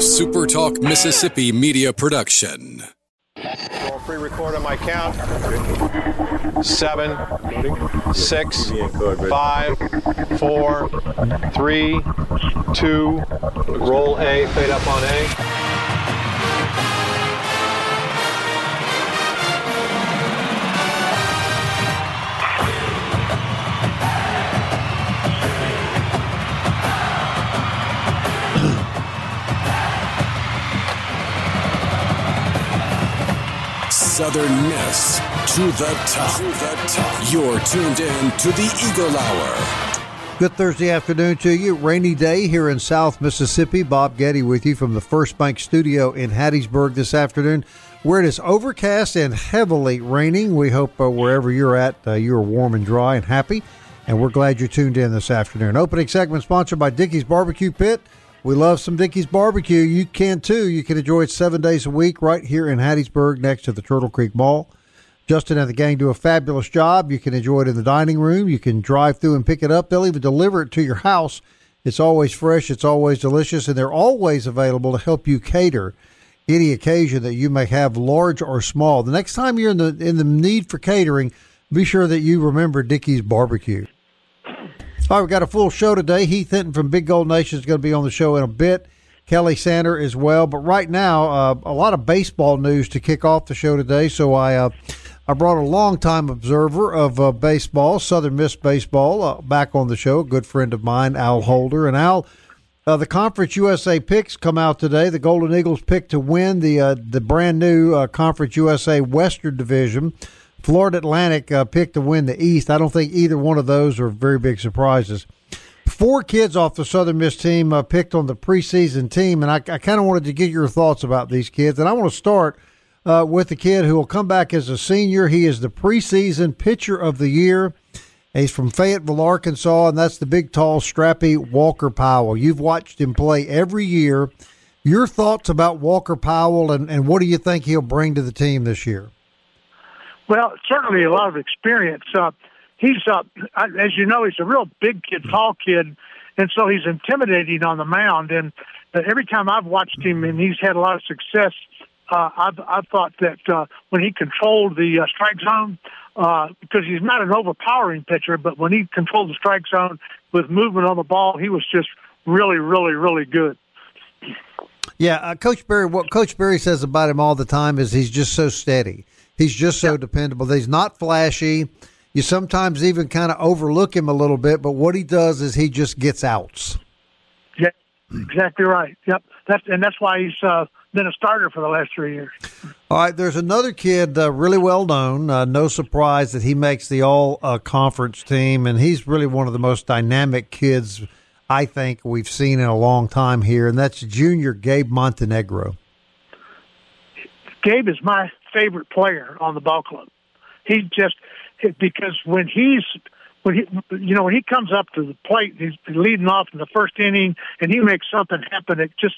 a SuperTalk Mississippi media production. Pre record on my count. Seven, six, five, four, three, two. Roll A, fade up on A. Southern Miss to the top. To the top. You're tuned in to the Eagle Hour. Good Thursday afternoon to you. Rainy day here in South Mississippi. Bob Getty with you from the First Bank Studio in Hattiesburg this afternoon, where it is overcast and heavily raining. We hope uh, wherever you're at, uh, you're warm and dry and happy. And we're glad you're tuned in this afternoon. Opening segment sponsored by Dickey's Barbecue Pit. We love some Dickey's Barbecue. You can too. You can enjoy it seven days a week right here in Hattiesburg next to the Turtle Creek Mall. Justin and the gang do a fabulous job. You can enjoy it in the dining room. You can drive through and pick it up. They'll even deliver it to your house. It's always fresh, it's always delicious, and they're always available to help you cater any occasion that you may have, large or small. The next time you're in the in the need for catering, be sure that you remember Dickey's Barbecue. All right, we've got a full show today. Heath Hinton from Big Gold Nation is going to be on the show in a bit. Kelly Sander as well. But right now, uh, a lot of baseball news to kick off the show today. So I uh, I brought a longtime observer of uh, baseball, Southern Miss baseball, uh, back on the show. A good friend of mine, Al Holder, and Al. Uh, the Conference USA picks come out today. The Golden Eagles picked to win the uh, the brand new Conference USA Western Division. Florida Atlantic uh, picked to win the East. I don't think either one of those are very big surprises. Four kids off the Southern Miss team uh, picked on the preseason team, and I, I kind of wanted to get your thoughts about these kids. And I want to start uh, with the kid who will come back as a senior. He is the preseason pitcher of the year. He's from Fayetteville, Arkansas, and that's the big, tall, strappy Walker Powell. You've watched him play every year. Your thoughts about Walker Powell, and, and what do you think he'll bring to the team this year? Well, certainly a lot of experience. Uh, he's, uh, as you know, he's a real big kid, tall kid, and so he's intimidating on the mound. And uh, every time I've watched him, and he's had a lot of success, uh, I've, I've thought that uh, when he controlled the uh, strike zone, uh, because he's not an overpowering pitcher, but when he controlled the strike zone with movement on the ball, he was just really, really, really good. Yeah, uh, Coach Berry. What Coach Berry says about him all the time is he's just so steady. He's just so yeah. dependable. He's not flashy. You sometimes even kind of overlook him a little bit, but what he does is he just gets outs. Yeah, exactly right. Yep, that's and that's why he's uh, been a starter for the last three years. All right, there's another kid, uh, really well known. Uh, no surprise that he makes the all uh, conference team, and he's really one of the most dynamic kids I think we've seen in a long time here, and that's junior Gabe Montenegro. Gabe is my favorite player on the ball club. He just because when he's when he you know when he comes up to the plate, he's leading off in the first inning, and he makes something happen. It just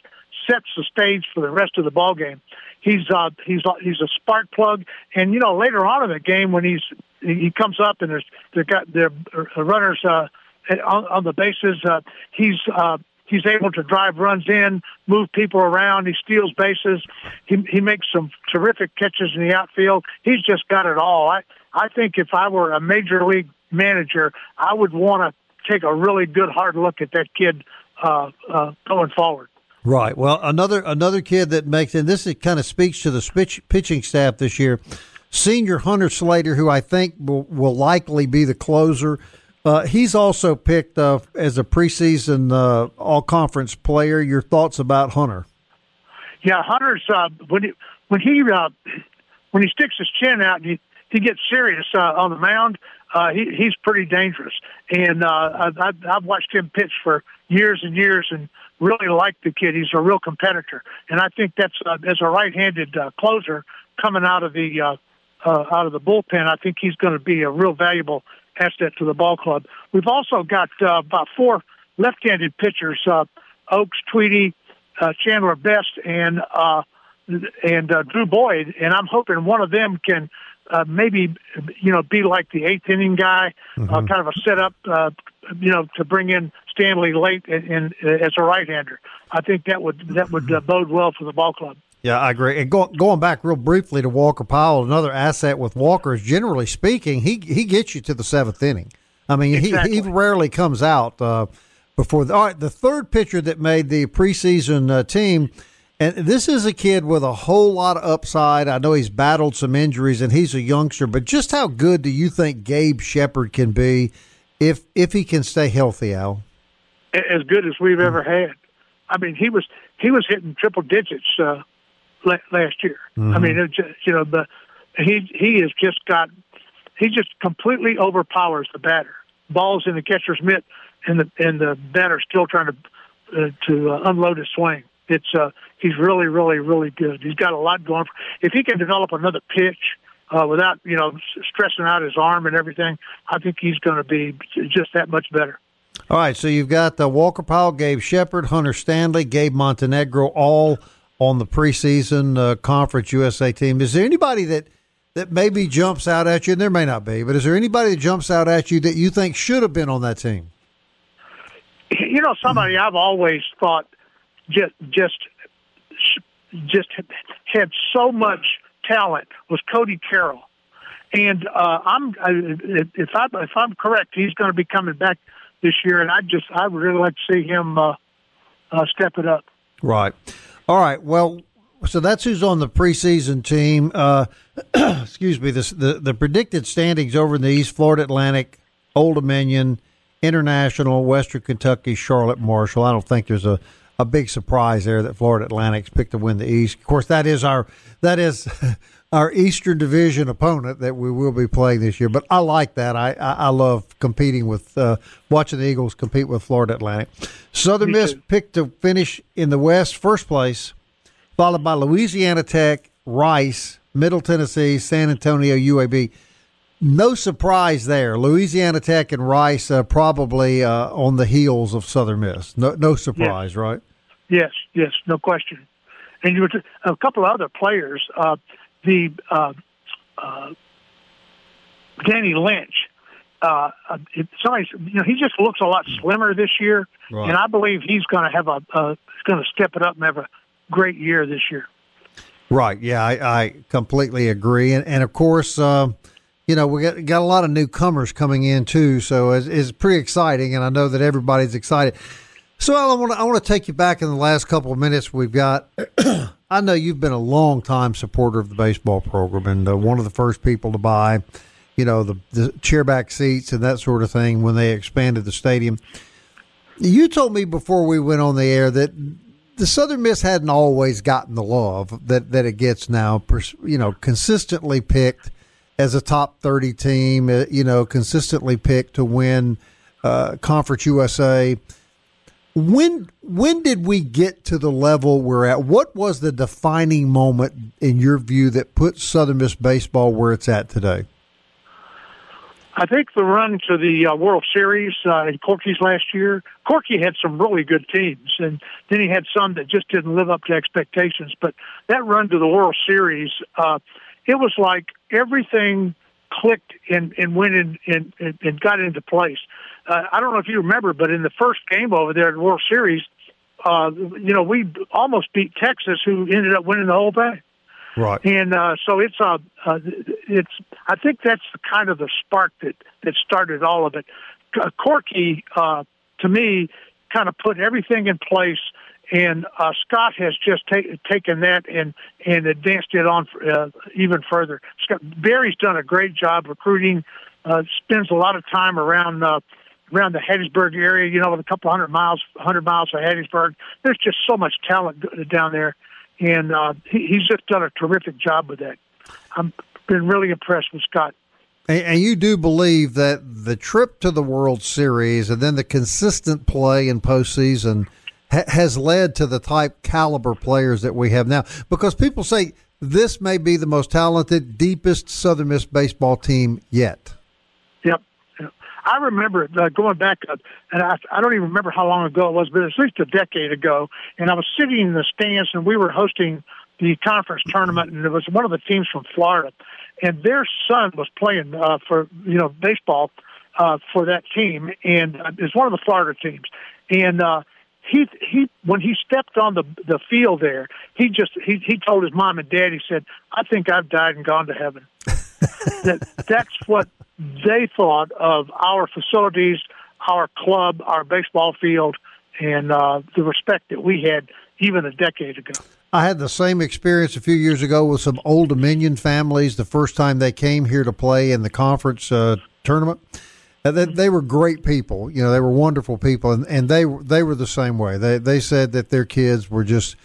sets the stage for the rest of the ball game. He's uh, he's he's a spark plug, and you know later on in the game when he's he comes up and there's they got their runners uh, on, on the bases. Uh, he's uh, He's able to drive runs in, move people around. He steals bases. He he makes some terrific catches in the outfield. He's just got it all. I I think if I were a major league manager, I would want to take a really good hard look at that kid uh, uh, going forward. Right. Well, another another kid that makes and this kind of speaks to the pitch, pitching staff this year. Senior Hunter Stanley, who I think will, will likely be the closer uh, he's also picked uh, as a preseason uh, all conference player. Your thoughts about Hunter? Yeah, Hunter's uh, when he when he uh, when he sticks his chin out and he, he gets serious uh, on the mound. he, he's pretty dangerous, and I've, I've watched him pitch for years and years, and really like the kid. He's a real competitor, and I think that's as a right-handed closer coming out of the out of the bullpen. I think he's going to be a real valuable asset to the ball club. We've also got uh, about four left-handed pitchers: uh, Oaks, Tweedy, uh, Chandler Best, and uh, and uh, Drew Boyd. And I'm hoping one of them can uh, maybe you know be like the eighth inning guy, mm-hmm. uh, kind of a setup, uh, you know, to bring in Stanley late in, in, as a right-hander. I think that would that would uh, bode well for the ball club. Yeah, I agree. And go, going back real briefly to Walker Powell, another asset with Walker is generally speaking, he he gets you to the seventh inning. I mean, exactly. he, he rarely comes out uh, before. The, all right, the third pitcher that made the preseason uh, team, and this is a kid with a whole lot of upside. I know he's battled some injuries, and he's a youngster. But just how good do you think Gabe Shepard can be if if he can stay healthy, Al? As good as we've ever had. I mean, he was he was hitting triple digits uh, last year. Mm-hmm. I mean, just, you know, the he he has just got he just completely overpowers the batter. Balls in the catcher's mitt, and the and the batter still trying to uh, to uh, unload his swing. It's uh, he's really, really, really good. He's got a lot going. For, if he can develop another pitch uh, without you know stressing out his arm and everything, I think he's going to be just that much better. All right, so you've got the Walker Powell, Gabe Shepard, Hunter Stanley, Gabe Montenegro, all on the preseason uh, Conference USA team. Is there anybody that that maybe jumps out at you? And there may not be, but is there anybody that jumps out at you that you think should have been on that team? You know, somebody I've always thought just just just had so much talent was Cody Carroll, and uh, I'm if I if I'm correct, he's going to be coming back this year, and I just I would really like to see him uh, uh, step it up. Right. All right. Well, so that's who's on the preseason team. Uh, excuse me. This, the the predicted standings over in the East: Florida Atlantic, Old Dominion, International, Western Kentucky, Charlotte Marshall. I don't think there's a a big surprise there that Florida Atlantic's picked to win the East. Of course, that is our that is our Eastern Division opponent that we will be playing this year. But I like that. I I, I love competing with uh, watching the Eagles compete with Florida Atlantic. Southern Miss picked to finish in the West, first place, followed by Louisiana Tech, Rice, Middle Tennessee, San Antonio, UAB. No surprise there. Louisiana Tech and Rice uh, probably uh, on the heels of Southern Miss. No, no surprise, right? Yes, yes, no question. And you were t- a couple of other players. Uh, the uh, uh, Danny Lynch. Uh, it, somebody, you know, he just looks a lot slimmer this year, right. and I believe he's going to have a, he's going to step it up and have a great year this year. Right. Yeah, I, I completely agree, and and of course, uh, you know, we got got a lot of newcomers coming in too, so it's, it's pretty exciting, and I know that everybody's excited. So I want to I want to take you back in the last couple of minutes we've got. I know you've been a long time supporter of the baseball program and uh, one of the first people to buy, you know, the, the chairback seats and that sort of thing when they expanded the stadium. You told me before we went on the air that the Southern Miss hadn't always gotten the love that, that it gets now, you know, consistently picked as a top 30 team, uh, you know, consistently picked to win uh, Conference USA when when did we get to the level we're at? What was the defining moment in your view that put Southern Miss baseball where it's at today? I think the run to the uh, World Series uh, in Corky's last year. Corky had some really good teams, and then he had some that just didn't live up to expectations. But that run to the World Series, uh, it was like everything clicked and, and went in and, and got into place uh, I don't know if you remember, but in the first game over there at the World Series, uh, you know, we almost beat Texas, who ended up winning the whole thing. Right. And uh, so it's uh, uh, it's. I think that's kind of the spark that that started all of it. Uh, Corky, uh, to me, kind of put everything in place, and uh, Scott has just ta- taken that and and advanced it on uh, even further. Scott, Berry's done a great job recruiting. Uh, spends a lot of time around. Uh, around the Hattiesburg area, you know, with a couple hundred miles, hundred miles of Hattiesburg. There's just so much talent down there, and uh, he, he's just done a terrific job with that. I've been really impressed with Scott. And, and you do believe that the trip to the World Series and then the consistent play in postseason ha- has led to the type caliber players that we have now? Because people say this may be the most talented, deepest Southern Miss baseball team yet. I remember uh, going back, uh, and I, I don't even remember how long ago it was, but at least a decade ago. And I was sitting in the stands, and we were hosting the conference tournament, and it was one of the teams from Florida, and their son was playing uh, for you know baseball uh, for that team, and uh, it's one of the Florida teams, and. uh he he when he stepped on the the field there, he just he he told his mom and dad. He said, "I think I've died and gone to heaven." that that's what they thought of our facilities, our club, our baseball field, and uh, the respect that we had even a decade ago. I had the same experience a few years ago with some Old Dominion families. The first time they came here to play in the conference uh, tournament they, they were great people. You know, they were wonderful people, and, and they they were the same way. They they said that their kids were just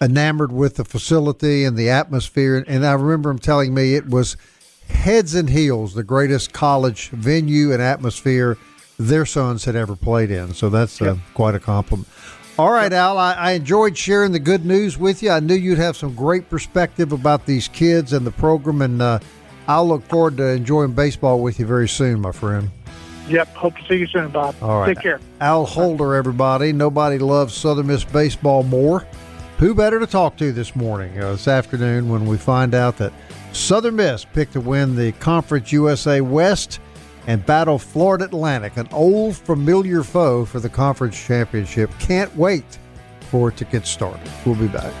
enamored with the facility and the atmosphere. And I remember them telling me it was heads and heels the greatest college venue and atmosphere their sons had ever played in. So that's uh, quite a compliment. All right, Al, I, I, enjoyed sharing the good news with you. I knew you'd have some great perspective about these kids and the program, and uh, I'll look forward to enjoying baseball with you very soon, my friend. Yep. Hope to see you soon, Bob. All right. Take care. Al Holder, everybody. Nobody loves Southern Miss baseball more. Who better to talk to this morning, uh, this afternoon, when we find out that Southern Miss picked to win the Conference USA West and battle Florida Atlantic, an old familiar foe for the conference championship. Can't wait for it to get started. We'll be back.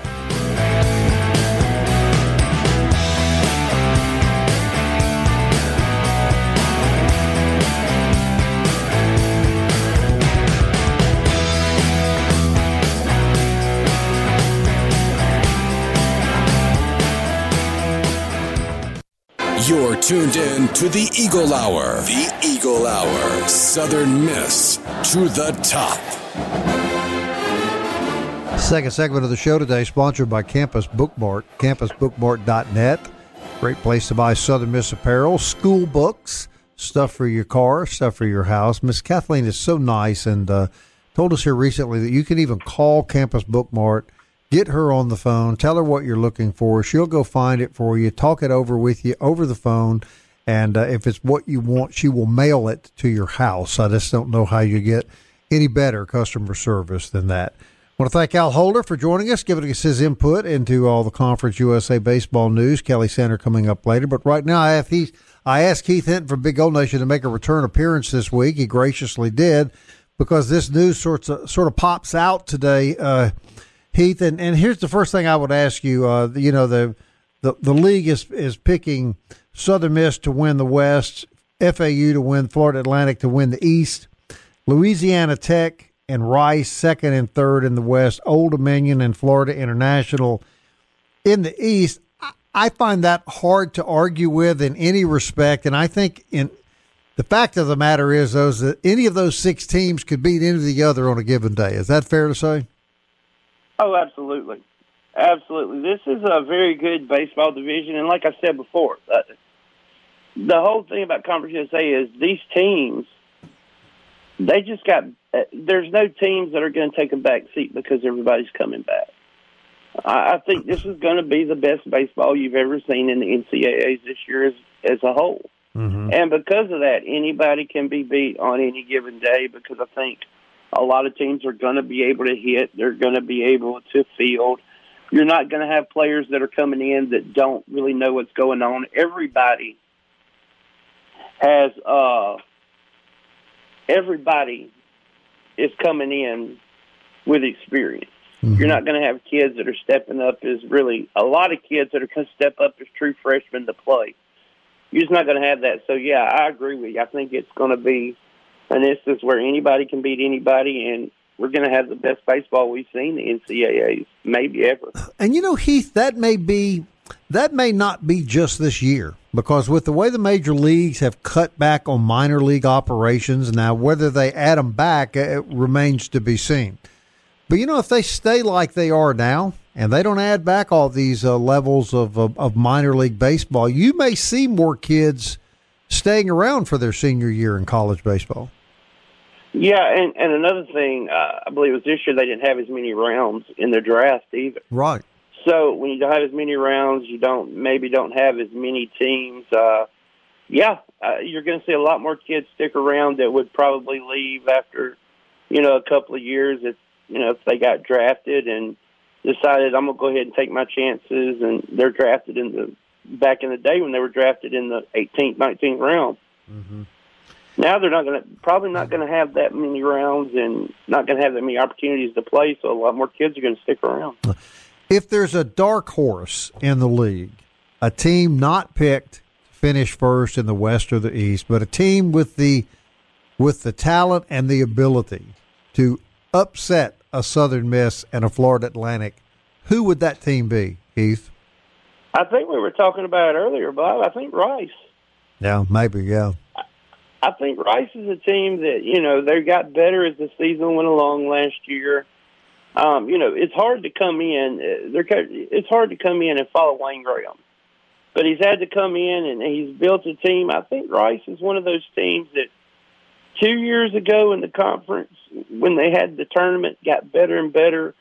You're tuned in to the Eagle Hour. The Eagle Hour. Southern Miss to the top. Second segment of the show today, sponsored by Campus Bookmart, campusbookmart.net. Great place to buy Southern Miss apparel, school books, stuff for your car, stuff for your house. Miss Kathleen is so nice and uh, told us here recently that you can even call Campus Bookmart – Get her on the phone. Tell her what you're looking for. She'll go find it for you. Talk it over with you over the phone. And uh, if it's what you want, she will mail it to your house. I just don't know how you get any better customer service than that. I want to thank Al Holder for joining us, giving us his input into all the Conference USA baseball news. Kelly Center coming up later. But right now, I, I asked Heath Hinton from Big Gold Nation to make a return appearance this week. He graciously did because this news sort of, sort of pops out today. Uh, Heath, and, and here's the first thing I would ask you. Uh, you know, the, the the league is is picking Southern Miss to win the West, FAU to win, Florida Atlantic to win the East, Louisiana Tech and Rice second and third in the West, Old Dominion and Florida International in the East. I find that hard to argue with in any respect, and I think in the fact of the matter is, those that any of those six teams could beat any of the other on a given day. Is that fair to say? Oh, absolutely, absolutely. This is a very good baseball division, and like I said before, uh, the whole thing about Conference USA is these teams. They just got. Uh, there's no teams that are going to take a back seat because everybody's coming back. I, I think this is going to be the best baseball you've ever seen in the NCAAs this year as as a whole. Mm-hmm. And because of that, anybody can be beat on any given day because I think a lot of teams are going to be able to hit. They're going to be able to field. You're not going to have players that are coming in that don't really know what's going on. Everybody has uh everybody is coming in with experience. Mm-hmm. You're not going to have kids that are stepping up as really a lot of kids that are going to step up as true freshmen to play. You're just not going to have that. So yeah, I agree with you. I think it's going to be an instance where anybody can beat anybody, and we're going to have the best baseball we've seen the NCAA's maybe ever. And you know, Heath, that may be that may not be just this year because with the way the major leagues have cut back on minor league operations now, whether they add them back it remains to be seen. But you know, if they stay like they are now and they don't add back all these uh, levels of, of, of minor league baseball, you may see more kids staying around for their senior year in college baseball. Yeah, and and another thing, uh, I believe it was this year they didn't have as many rounds in the draft either. Right. So when you don't have as many rounds, you don't maybe don't have as many teams. Uh, yeah, uh, you're going to see a lot more kids stick around that would probably leave after, you know, a couple of years if you know if they got drafted and decided I'm gonna go ahead and take my chances, and they're drafted in the back in the day when they were drafted in the 18th, 19th round. Mm-hmm. Now they're not going to probably not mm-hmm. going to have that many rounds and not going to have that many opportunities to play. So a lot more kids are going to stick around. If there's a dark horse in the league, a team not picked to finish first in the West or the East, but a team with the with the talent and the ability to upset a Southern Miss and a Florida Atlantic, who would that team be, Heath? I think we were talking about it earlier, Bob. I think Rice. Yeah, maybe. Yeah. I think Rice is a team that you know they got better as the season went along last year. Um, you know, it's hard to come in. Uh, they're it's hard to come in and follow Wayne Graham, but he's had to come in and he's built a team. I think Rice is one of those teams that two years ago in the conference when they had the tournament got better and better.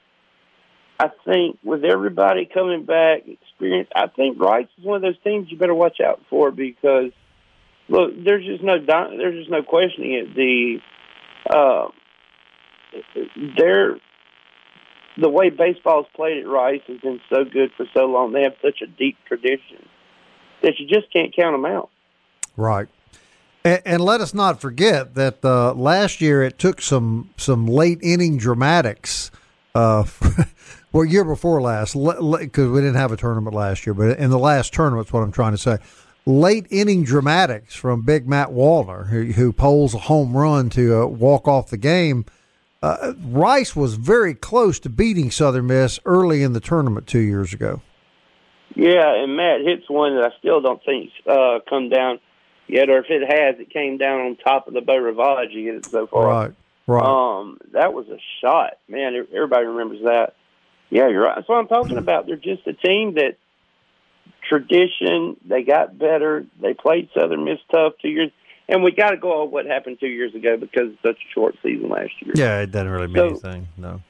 I think with everybody coming back, experience, I think Rice is one of those teams you better watch out for because look, there's just no there's just no questioning it. The uh, they're the way baseball's played at Rice has been so good for so long. They have such a deep tradition that you just can't count them out. Right. And, let us not forget that uh, last year it took some some late inning dramatics. Uh, well, year before last, because we didn't have a tournament last year, but in the last tournament, tournament's what I'm trying to say late inning dramatics from Big Matt Wallner, who, who poles a home run to uh, walk off the game. Uh, Rice was very close to beating Southern Miss early in the tournament two years ago. Yeah, and Matt hits one that I still don't think uh, come down yet, or if it has, it came down on top of the Beau Rivage you get it so far. Right, right. Um, that was a shot, man. Everybody remembers that. Yeah, you're right. That's what I'm talking about. They're just a team that – tradition. They got better. They played Southern Miss tough two years. And we got to go on what happened two years ago because it's such a short season last year. Yeah, it doesn't really mean so, anything. No.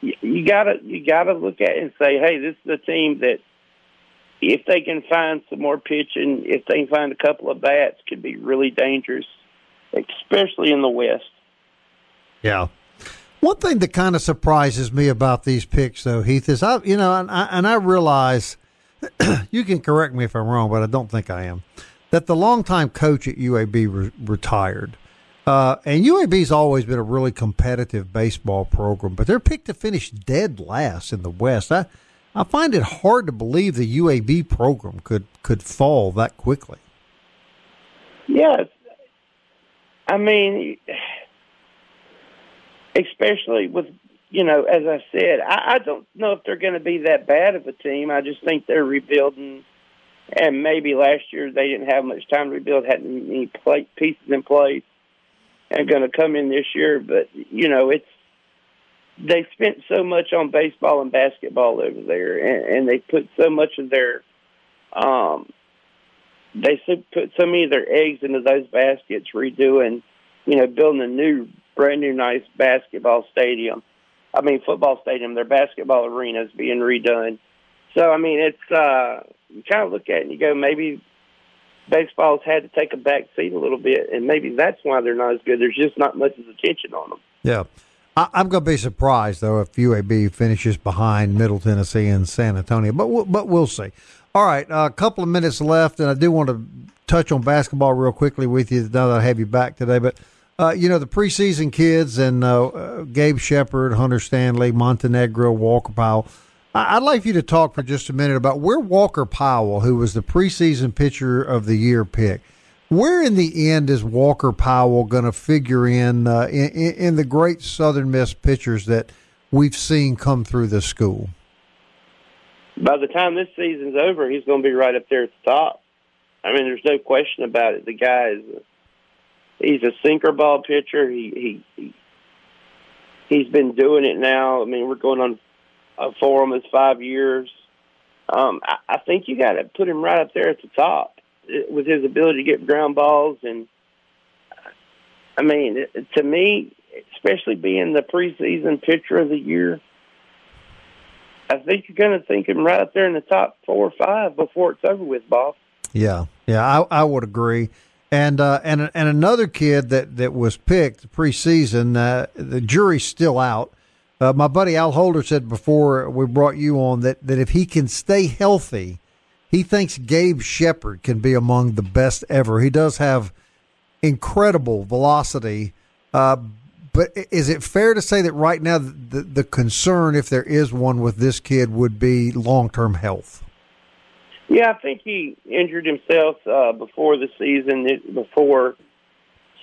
You gotta you gotta look at it and say, hey, this is a team that if they can find some more pitching, if they can find a couple of bats, could be really dangerous, especially in the West. Yeah. One thing that kind of surprises me about these picks, though, Heath, is I, you know, and I, and I realize you can correct me if I'm wrong, but I don't think I am. That the longtime coach at UAB re- retired. Uh, and UAB's always been a really competitive baseball program, but they're picked to finish dead last in the West. I, I find it hard to believe the UAB program could, could fall that quickly. Yes. I mean, especially with you know, as I said, I, I don't know if they're going to be that bad of a team. I just think they're rebuilding, and maybe last year they didn't have much time to rebuild, hadn't any play, pieces in place, and going to come in this year. But you know, it's they spent so much on baseball and basketball over there, and, and they put so much of their um, they put so many of their eggs into those baskets, redoing, you know, building a new, brand new, nice basketball stadium I mean, football stadium, their basketball arena is being redone. So, I mean, it's, uh, you kind of look at it and you go, maybe baseball's had to take a back seat a little bit, and maybe that's why they're not as good. There's just not much attention on them. Yeah. I, am going to be surprised though if UAB finishes behind Middle Tennessee and San Antonio, but we'll, but we'll see. All right, a couple of minutes left, and I do want to touch on basketball real quickly with you now that I have you back today. But uh, you know, the preseason kids and uh, uh, Gabe Shepard, Hunter Stanley, Montenegro, Walker Powell. I'd like you to talk for just a minute about where Walker Powell, who was the preseason pitcher of the year pick, where in the end is Walker Powell going to figure in, uh, in, in the great Southern Miss pitchers that we've seen come through the school? By the time this season's over, he's going to be right up there at the top. I mean, there's no question about it. The guy is he's a sinker ball pitcher. He he he's been doing it now. I mean, we're going on uh, for him is five years. Um, I, I think you got to put him right up there at the top uh, with his ability to get ground balls. And I mean, to me, especially being the preseason pitcher of the year, I think you're going to think him right up there in the top four or five before it's over with, Bob. Yeah, yeah, I, I would agree. And uh, and and another kid that, that was picked preseason, uh, the jury's still out, Uh, my buddy Al Holder said before we brought you on that, that if he can stay healthy, he thinks Gabe Shepard can be among the best ever. He does have incredible velocity. Uh, but is it fair to say that right now the, the concern, if there is one with this kid, would be long term health? Yeah, I think he injured himself uh, before the season, before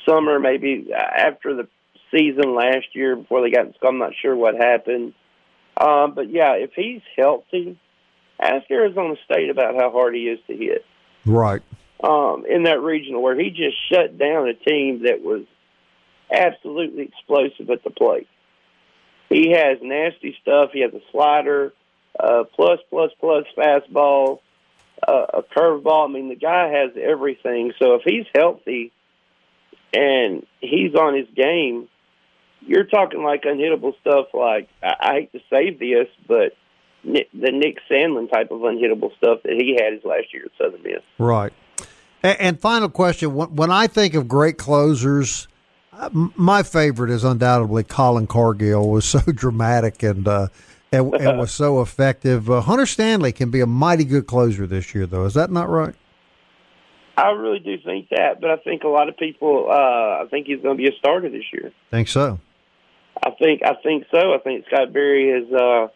summer, maybe after the season last year before they got in school. I'm not sure what happened. Um, but yeah, if he's healthy, ask Arizona State about how hard he is to hit. Right. Um, in that regional where he just shut down a team that was absolutely explosive at the plate. He has nasty stuff. He has a slider, uh, plus, plus, plus fastball, uh, a curveball. I mean, the guy has everything. So if he's healthy and he's on his game, you're talking like unhittable stuff. Like I, I hate to say this, but Nick, the Nick Sandlin type of unhittable stuff that he had his last year at Southern Miss. Right. And, and final question: when I think of great closers, uh, my favorite is undoubtedly Colin Cargill. Was so dramatic and. Uh, and, and was so effective. Uh, Hunter Stanley can be a mighty good closer this year, though. Is that not right? I really do think that, but I think a lot of people. Uh, I think he's going to be a starter this year. Think so? I think I think so. I think Scott Berry has uh,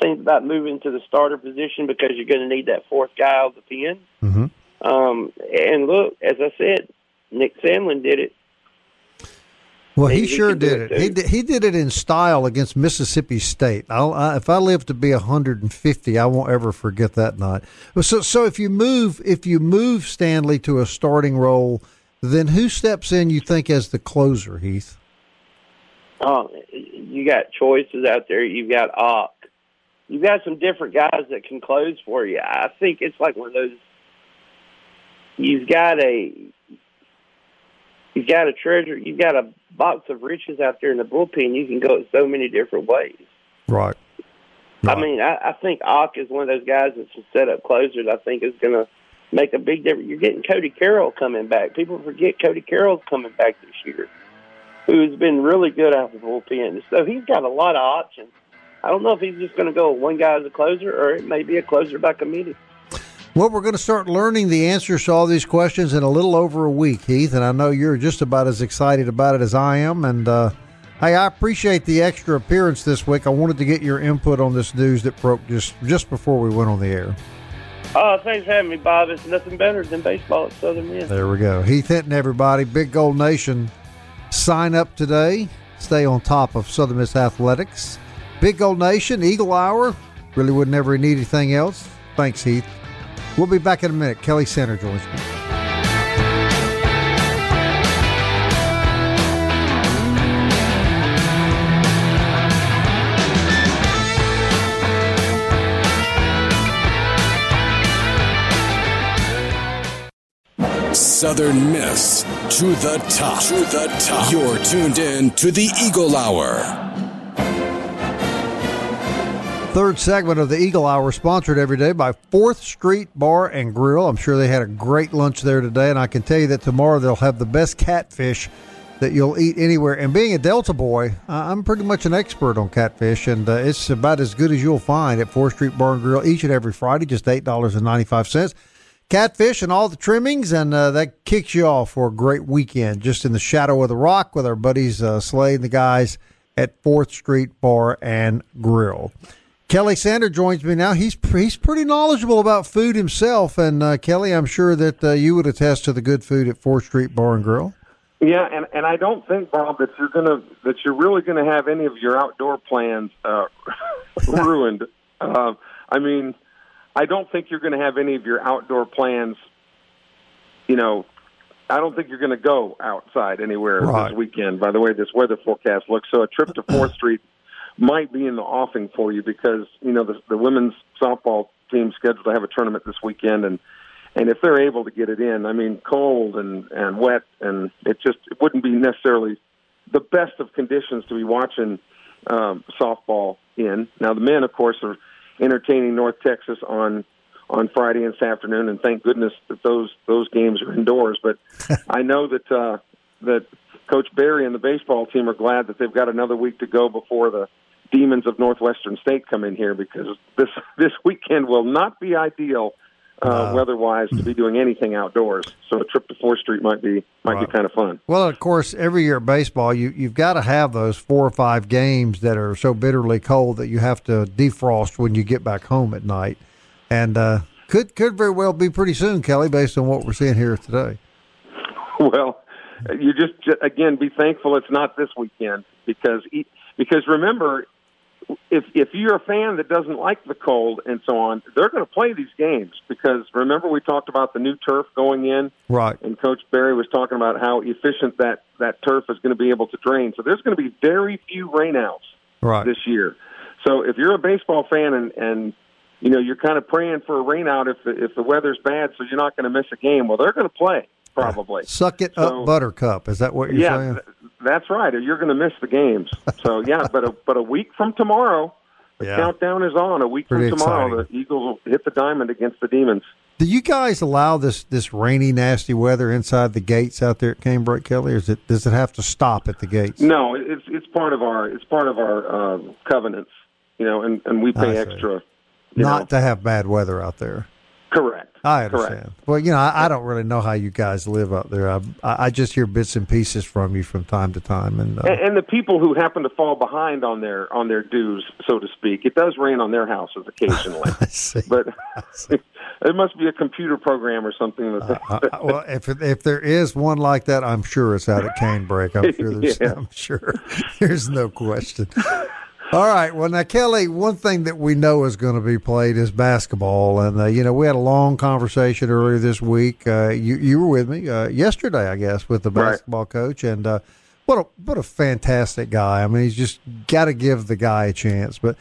thinks about moving to the starter position because you're going to need that fourth guy out the pen. Mm-hmm. Um, and look, as I said, Nick Sandlin did it. Well, he, he sure did it. it he did, he did it in style against Mississippi State. I, if I live to be 150, I won't ever forget that night. So, so if you move if you move Stanley to a starting role, then who steps in? You think as the closer, Heath? Oh, you got choices out there. You've got Ock. You've got some different guys that can close for you. I think it's like one of those. You've got a. You've got a treasure. You've got a box of riches out there in the bullpen. You can go it so many different ways. Right. right. I mean, I, I think Ock is one of those guys that's a set up closers. I think is going to make a big difference. You're getting Cody Carroll coming back. People forget Cody Carroll's coming back this year who's been really good out of the bullpen. So he's got a lot of options. I don't know if he's just going to go one guy as a closer or it may be a closer by committee. Well, we're going to start learning the answers to all these questions in a little over a week, Heath, and I know you're just about as excited about it as I am. And uh, hey, I appreciate the extra appearance this week. I wanted to get your input on this news that broke just just before we went on the air. Oh, thanks for having me, Bob. It's nothing better than baseball at Southern Miss. There we go. Heath Hinton, everybody. Big Gold Nation Sign up today. Stay on top of Southern Miss Athletics. Big Gold Nation, Eagle Hour. Really would never need anything else. Thanks, Heath. We'll be back in a minute. Kelly Center joins me. Southern Miss to the top. To the top. You're tuned in to the Eagle Hour. Third segment of the Eagle Hour, sponsored every day by Fourth Street Bar and Grill. I'm sure they had a great lunch there today, and I can tell you that tomorrow they'll have the best catfish that you'll eat anywhere. And being a Delta boy, I'm pretty much an expert on catfish, and uh, it's about as good as you'll find at Fourth Street Bar and Grill each and every Friday, just eight dollars and ninety five cents catfish and all the trimmings, and uh, that kicks you off for a great weekend just in the shadow of the rock with our buddies uh, and the guys at Fourth Street Bar and Grill. Kelly Sander joins me now. He's he's pretty knowledgeable about food himself, and uh, Kelly, I'm sure that uh, you would attest to the good food at Fourth Street Bar and Grill. Yeah, and and I don't think Bob that you're gonna that you're really gonna have any of your outdoor plans uh, ruined. Uh, I mean, I don't think you're going to have any of your outdoor plans. You know, I don't think you're going to go outside anywhere right. this weekend. By the way, this weather forecast looks so. A trip to Fourth Street might be in the offing for you because you know the, the women's softball team scheduled to have a tournament this weekend, and and if they're able to get it in, I mean, cold and and wet, and it just it wouldn't be necessarily the best of conditions to be watching um, softball in. Now the men, of course, are entertaining North Texas on on Friday and this afternoon, and thank goodness that those those games are indoors. But I know that uh, that Coach Berry and the baseball team are glad that they've got another week to go before the demons of Northwestern State come in here because this this weekend will not be ideal uh, weather-wise to be doing anything outdoors. So a trip to Fourth Street might be might right. be kind of fun. Well, of course, every year baseball, you you've got to have those four or five games that are so bitterly cold that you have to defrost when you get back home at night, and uh, could could very well be pretty soon, Kelly, based on what we're seeing here today. Well, you just again be thankful it's not this weekend because because remember if if you're a fan that doesn't like the cold and so on, they're going to play these games because remember we talked about the new turf going in, right? And Coach Berry was talking about how efficient that that turf is going to be able to drain. So there's going to be very few rainouts right. this year. So if you're a baseball fan and and you know you're kind of praying for a rainout if the if the weather's bad, so you're not going to miss a game. Well, they're going to play probably. Suck it so, up, Buttercup. Is that what you're yeah, saying? Th- that's right. Or you're going to miss the games. So yeah, but a, but a week from tomorrow, the yeah. countdown is on. A week Pretty from tomorrow, exciting. the Eagles will hit the diamond against the Demons. Do you guys allow this this rainy, nasty weather inside the gates out there at Canebrake, Kelly, or is it does it have to stop at the gates? No, it's it's part of our it's part of our uh, covenants, you know, and and we pay extra. Not know. to have bad weather out there. Correct. I understand. Correct. Well, you know, I, I, don't really know how you guys live up there. I, I just hear bits and pieces from you from time to time, and, uh, and and the people who happen to fall behind on their on their dues, so to speak, it does rain on their houses occasionally. I see. But it must be a computer program or something. That uh, uh, well, if if there is one like that, I'm sure it's out at Canebrake. I'm sure. There's, yeah. I'm sure. There's no question. All right. Well, now, Kelly, one thing that we know is going to be played is basketball. And, uh, you know, we had a long conversation earlier this week. Uh, you, you were with me uh, yesterday, I guess, with the basketball right. coach. And uh, what, a, what a fantastic guy. I mean, he's just got to give the guy a chance. But,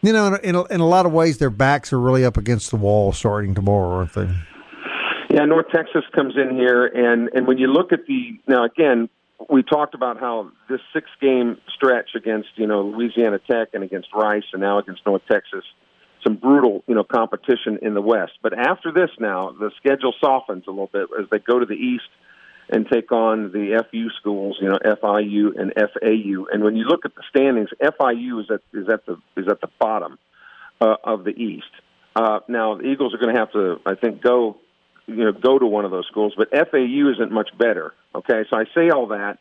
you know, in a, in a lot of ways, their backs are really up against the wall starting tomorrow, aren't they? Yeah, North Texas comes in here, and, and when you look at the now again, we talked about how this six game stretch against you know Louisiana Tech and against Rice and now against North Texas, some brutal you know competition in the West. But after this, now the schedule softens a little bit as they go to the East and take on the FU schools, you know FIU and FAU. And when you look at the standings, FIU is at is at the is at the bottom uh, of the East. Uh, now the Eagles are going to have to, I think, go you know go to one of those schools, but FAU isn't much better. Okay, so I say all that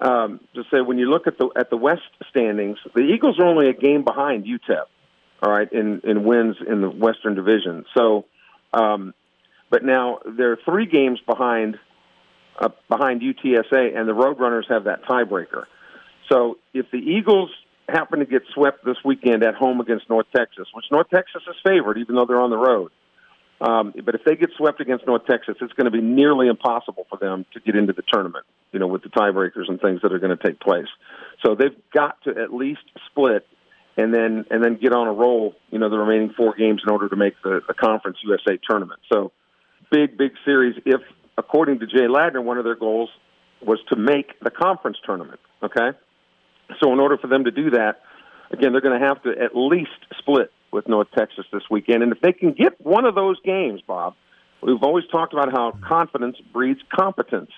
um, to say when you look at the at the West standings, the Eagles are only a game behind UTEP. All right, in in wins in the Western Division. So, um, but now they're three games behind uh, behind UTSA, and the Roadrunners have that tiebreaker. So if the Eagles happen to get swept this weekend at home against North Texas, which North Texas is favored, even though they're on the road. Um, but if they get swept against North Texas, it's going to be nearly impossible for them to get into the tournament. You know, with the tiebreakers and things that are going to take place. So they've got to at least split, and then and then get on a roll. You know, the remaining four games in order to make the, the Conference USA tournament. So big, big series. If according to Jay Ladner, one of their goals was to make the conference tournament. Okay, so in order for them to do that, again, they're going to have to at least split with North Texas this weekend. And if they can get one of those games, Bob, we've always talked about how confidence breeds competence.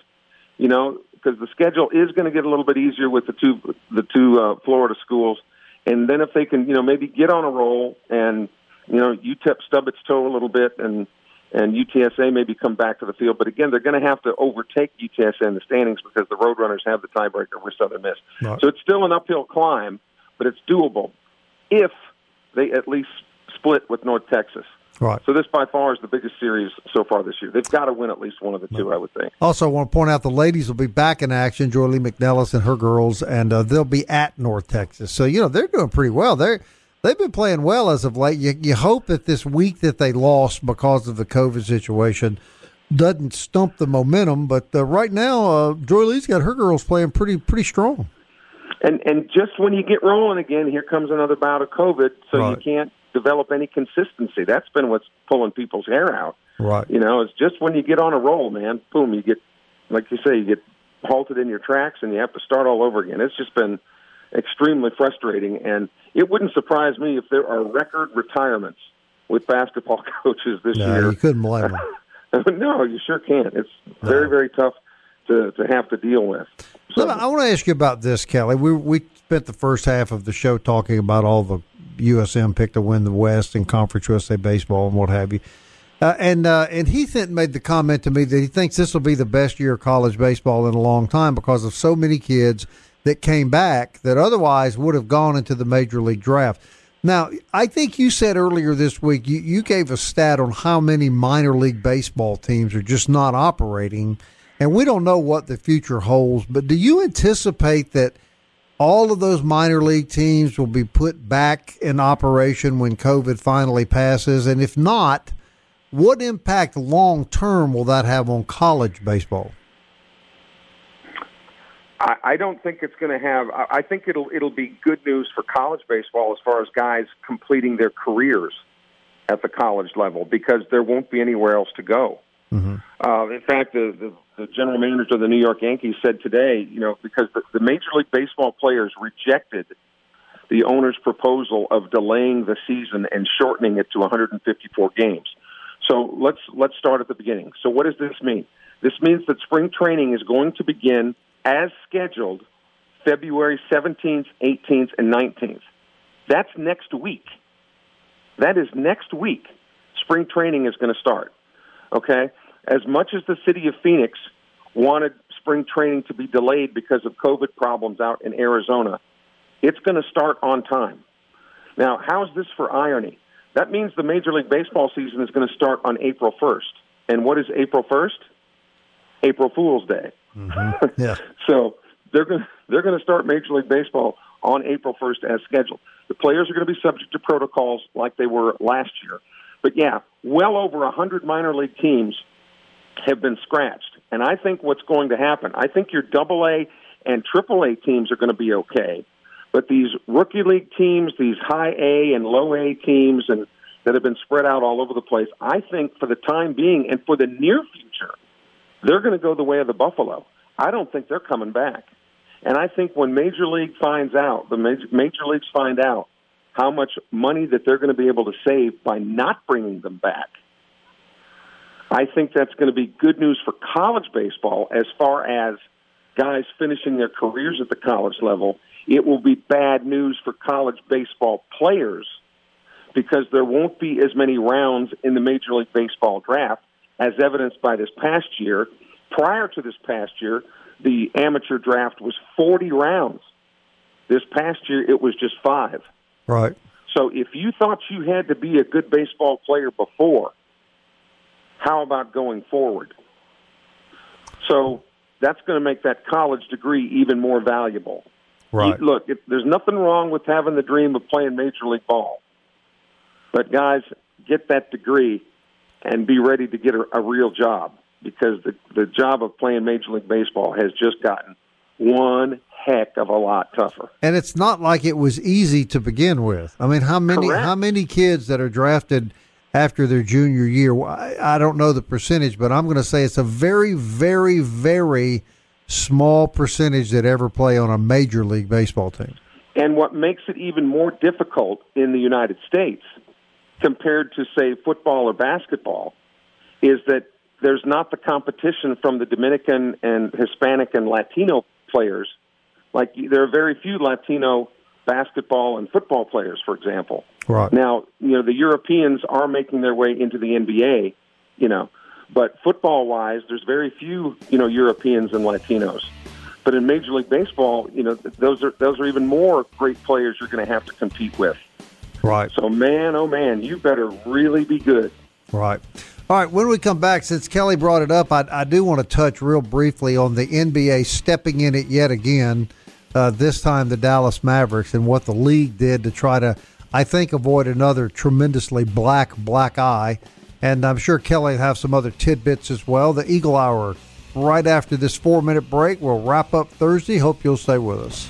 You know, because the schedule is going to get a little bit easier with the two the two uh, Florida schools, and then if they can, you know, maybe get on a roll and you know UTEP stub its toe a little bit and and UTSA maybe come back to the field. But again, they're going to have to overtake UTSA in the standings because the Roadrunners have the tiebreaker with Southern Miss. Right. So it's still an uphill climb, but it's doable if they at least split with North Texas. Right. So this by far is the biggest series so far this year. They've got to win at least one of the two, I would think. Also, I want to point out the ladies will be back in action. Joye Lee-McNelis and her girls, and uh, they'll be at North Texas. So you know they're doing pretty well. They're they've been playing well as of late. You, you hope that this week that they lost because of the COVID situation doesn't stump the momentum. But uh, right now, uh, Joye Lee's got her girls playing pretty pretty strong. And and just when you get rolling again, here comes another bout of COVID, so right. you can't develop any consistency. That's been what's pulling people's hair out. Right. You know, it's just when you get on a roll, man, boom, you get like you say, you get halted in your tracks and you have to start all over again. It's just been extremely frustrating and it wouldn't surprise me if there are record retirements with basketball coaches this no, year. You couldn't blame them. no, you sure can't. It's very, very tough to, to have to deal with. So. I want to ask you about this, Kelly. We we spent the first half of the show talking about all the USM pick to win the West and Conference USA baseball and what have you. Uh, and uh, and Heath made the comment to me that he thinks this will be the best year of college baseball in a long time because of so many kids that came back that otherwise would have gone into the major league draft. Now, I think you said earlier this week you, you gave a stat on how many minor league baseball teams are just not operating, and we don't know what the future holds. But do you anticipate that all of those minor league teams will be put back in operation when COVID finally passes? And if not, what impact long term will that have on college baseball? I, I don't think it's going to have. I think it'll it'll be good news for college baseball as far as guys completing their careers at the college level because there won't be anywhere else to go. Mm-hmm. Uh, in fact, the, the the general manager of the New York Yankees said today, you know, because the, the Major League Baseball players rejected the owner's proposal of delaying the season and shortening it to 154 games. So let's let's start at the beginning. So what does this mean? This means that spring training is going to begin as scheduled February 17th, 18th, and 19th. That's next week. That is next week. Spring training is going to start. Okay? As much as the city of Phoenix wanted spring training to be delayed because of COVID problems out in Arizona, it's going to start on time. Now, how's this for irony? That means the Major League Baseball season is going to start on April 1st. And what is April 1st? April Fool's Day. Mm-hmm. Yeah. so they're going they're going to start Major League Baseball on April 1st as scheduled. The players are going to be subject to protocols like they were last year. But yeah, well over 100 minor league teams have been scratched. And I think what's going to happen, I think your double A and triple A teams are going to be okay. But these rookie league teams, these high A and low A teams and that have been spread out all over the place, I think for the time being and for the near future, they're going to go the way of the Buffalo. I don't think they're coming back. And I think when Major League finds out, the major, major leagues find out how much money that they're going to be able to save by not bringing them back, I think that's going to be good news for college baseball as far as guys finishing their careers at the college level. It will be bad news for college baseball players because there won't be as many rounds in the Major League Baseball draft as evidenced by this past year. Prior to this past year, the amateur draft was 40 rounds. This past year, it was just five. Right. So if you thought you had to be a good baseball player before, how about going forward? So that's going to make that college degree even more valuable. Right. Look, it, there's nothing wrong with having the dream of playing major league ball, but guys, get that degree and be ready to get a, a real job because the the job of playing Major League Baseball has just gotten one heck of a lot tougher. And it's not like it was easy to begin with. I mean, how many Correct. how many kids that are drafted after their junior year? I, I don't know the percentage, but I'm going to say it's a very, very, very small percentage that ever play on a major league baseball team. And what makes it even more difficult in the United States compared to say football or basketball is that there's not the competition from the Dominican and Hispanic and Latino players. Like there are very few Latino basketball and football players, for example. Right. Now, you know, the Europeans are making their way into the NBA, you know, but football wise, there's very few, you know, Europeans and Latinos. But in Major League Baseball, you know, those are those are even more great players you're going to have to compete with. Right. So, man, oh man, you better really be good. Right. All right, when we come back, since Kelly brought it up, I, I do want to touch real briefly on the NBA stepping in it yet again, uh, this time the Dallas Mavericks, and what the league did to try to, I think, avoid another tremendously black, black eye. And I'm sure Kelly will have some other tidbits as well. The Eagle Hour, right after this four minute break, We'll wrap up Thursday. Hope you'll stay with us.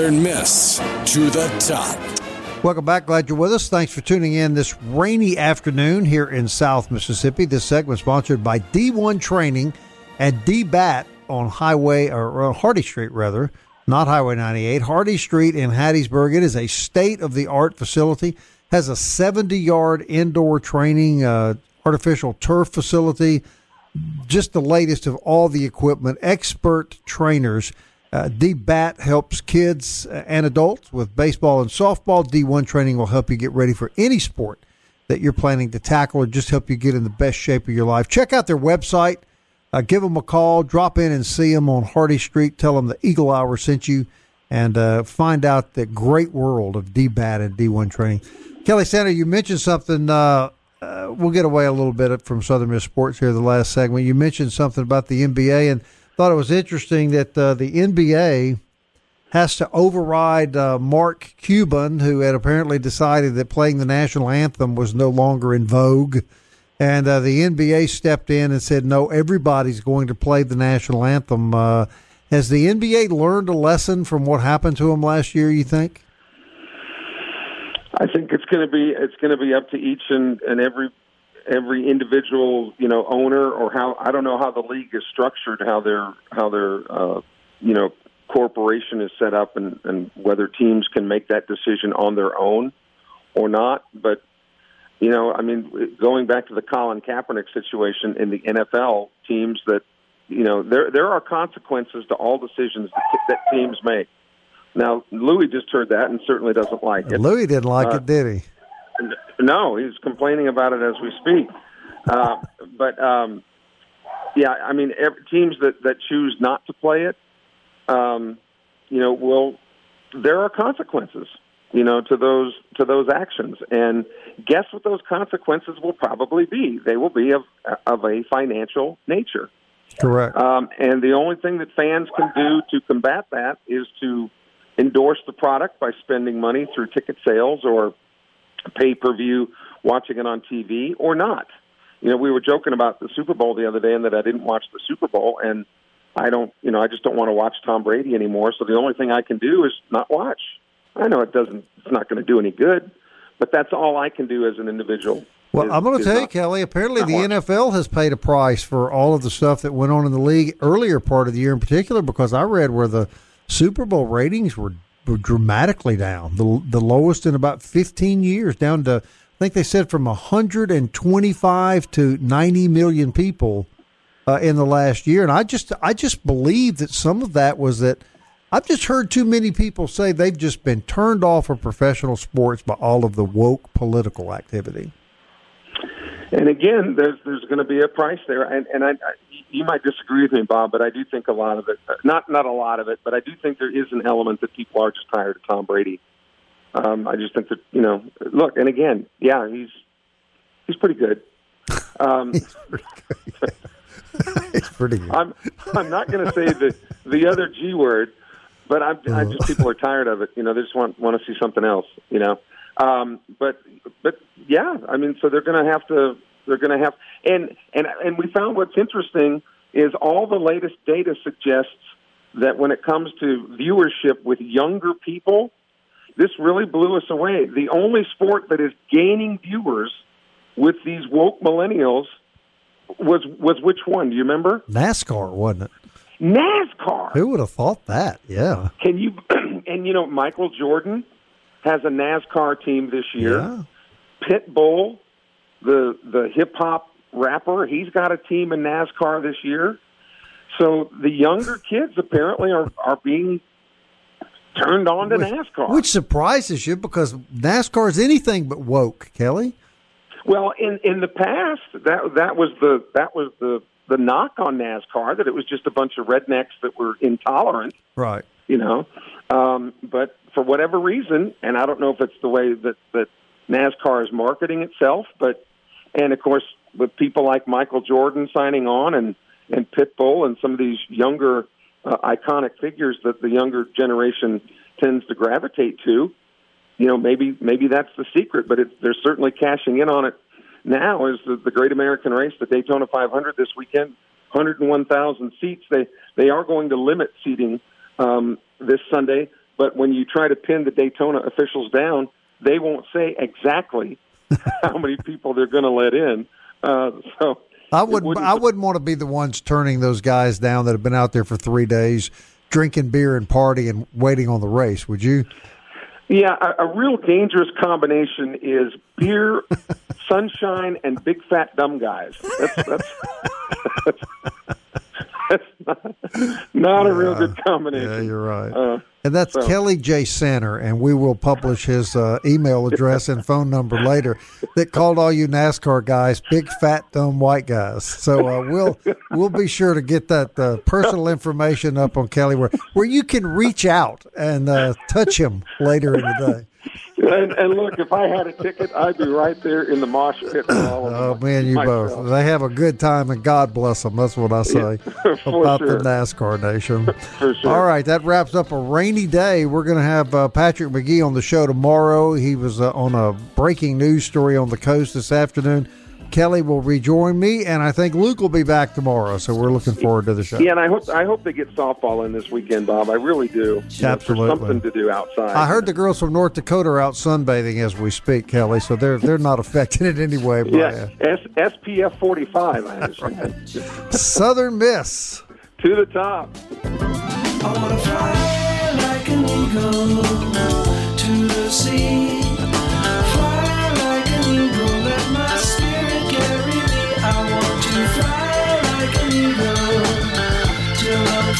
Southern Miss to the top. Welcome back. Glad you're with us. Thanks for tuning in this rainy afternoon here in South Mississippi. This segment sponsored by D1 Training and DBAT on Highway or Hardy Street, rather, not Highway 98, Hardy Street in Hattiesburg. It is a state of the art facility. Has a 70 yard indoor training, uh, artificial turf facility. Just the latest of all the equipment. Expert trainers uh, D-BAT helps kids and adults with baseball and softball. D1 training will help you get ready for any sport that you're planning to tackle or just help you get in the best shape of your life. Check out their website. Uh, give them a call. Drop in and see them on Hardy Street. Tell them the Eagle Hour sent you and uh, find out the great world of D-BAT and D1 training. Kelly Sander, you mentioned something. Uh, uh, we'll get away a little bit from Southern Miss Sports here, the last segment. You mentioned something about the NBA and – thought it was interesting that uh, the NBA has to override uh, Mark Cuban, who had apparently decided that playing the national anthem was no longer in vogue. And uh, the NBA stepped in and said, no, everybody's going to play the national anthem. Uh, has the NBA learned a lesson from what happened to them last year, you think? I think it's going to be it's going to be up to each and, and every every individual you know owner or how I don't know how the league is structured, how their how their uh, you know corporation is set up, and, and whether teams can make that decision on their own or not. But you know, I mean, going back to the Colin Kaepernick situation in the NFL, teams that you know there there are consequences to all decisions that, that teams make. Now, Louis just heard that and certainly doesn't like it. Louis didn't like uh, it, did he? No, he's complaining about it as we speak. Uh, but um, yeah, I mean, every, teams that that choose not to play it, um, you know, will there are consequences, you know, to those to those actions, and guess what those consequences will probably be? They will be of of a financial nature. Correct. Um, and the only thing that fans can do to combat that is to endorse the product by spending money through ticket sales or pay per view, watching it on TV, or not. You know, we were joking about the Super Bowl the other day and that I didn't watch the Super Bowl, and I don't, you know, I just don't want to watch Tom Brady anymore. So the only thing I can do is not watch. I know it doesn't, it's not going to do any good, but that's all I can do as an individual. Well, is, I'm going to tell you, Kelly. Apparently, the watch. NFL has paid a price for all of the stuff that went on in the league earlier part of the year, in particular, because I read where the Super Bowl ratings were dramatically down, the the lowest in about 15 years, down to I think they said from 125 to 90 million people uh, in the last year. And I just I just believe that some of that was that I've just heard too many people say they've just been turned off of professional sports by all of the woke political activity. And again, there's there's going to be a price there, and and I, I you might disagree with me, Bob, but I do think a lot of it, not not a lot of it, but I do think there is an element that people are just tired of Tom Brady. Um, I just think that you know, look, and again, yeah, he's he's pretty good. Um, he's pretty good. he's pretty good. I'm I'm not going to say the the other G word, but I'm I just people are tired of it. You know, they just want want to see something else. You know, um, but but yeah, I mean, so they're going to have to they're going to have and and and we found what's interesting is all the latest data suggests that when it comes to viewership with younger people, this really blew us away. The only sport that is gaining viewers with these woke millennials was was which one? Do you remember? NASCAR, wasn't it? NASCAR. Who would have thought that? Yeah. Can you? and you know, Michael Jordan has a NASCAR team this year. Yeah. Pitbull the the hip hop rapper. He's got a team in NASCAR this year. So the younger kids apparently are are being turned on to which, NASCAR, which surprises you because NASCAR is anything but woke, Kelly. Well, in in the past, that that was the that was the the knock on NASCAR that it was just a bunch of rednecks that were intolerant, right? You know, um, but for whatever reason, and I don't know if it's the way that that NASCAR is marketing itself, but and of course with people like Michael Jordan signing on and and Pitbull and some of these younger uh, iconic figures that the younger generation tends to gravitate to, you know, maybe maybe that's the secret, but it, they're certainly cashing in on it now. Is the, the Great American Race, the Daytona 500 this weekend, 101,000 seats. They they are going to limit seating um, this Sunday, but when you try to pin the Daytona officials down, they won't say exactly how many people they're going to let in. Uh, so I wouldn't. I wouldn't want to be the ones turning those guys down that have been out there for three days, drinking beer and partying, and waiting on the race. Would you? Yeah, a, a real dangerous combination is beer, sunshine, and big fat dumb guys. That's that's. that's that's not, not yeah. a real good combination. Yeah, you're right. Uh, and that's so. Kelly J. Center, and we will publish his uh, email address and phone number later. That called all you NASCAR guys big fat dumb white guys. So uh, we'll we'll be sure to get that uh, personal information up on Kelly where where you can reach out and uh, touch him later in the day and, and, look, if I had a ticket, I'd be right there in the mosh pit. oh man, you myself. both. They have a good time, and God bless them. That's what I say yeah, about sure. the NASCAR nation. for sure. All right, that wraps up a rainy day. We're going to have uh, Patrick McGee on the show tomorrow. He was uh, on a breaking news story on the coast this afternoon. Kelly will rejoin me, and I think Luke will be back tomorrow. So we're looking forward to the show. Yeah, and I hope I hope they get softball in this weekend, Bob. I really do. Absolutely, know, something to do outside. I heard the girls from North Dakota are out sunbathing as we speak, Kelly. So they're they're not affected in any way. By, yeah, S- SPF forty five. I understand. Southern Miss to the top. I want to fly like an eagle to the sea.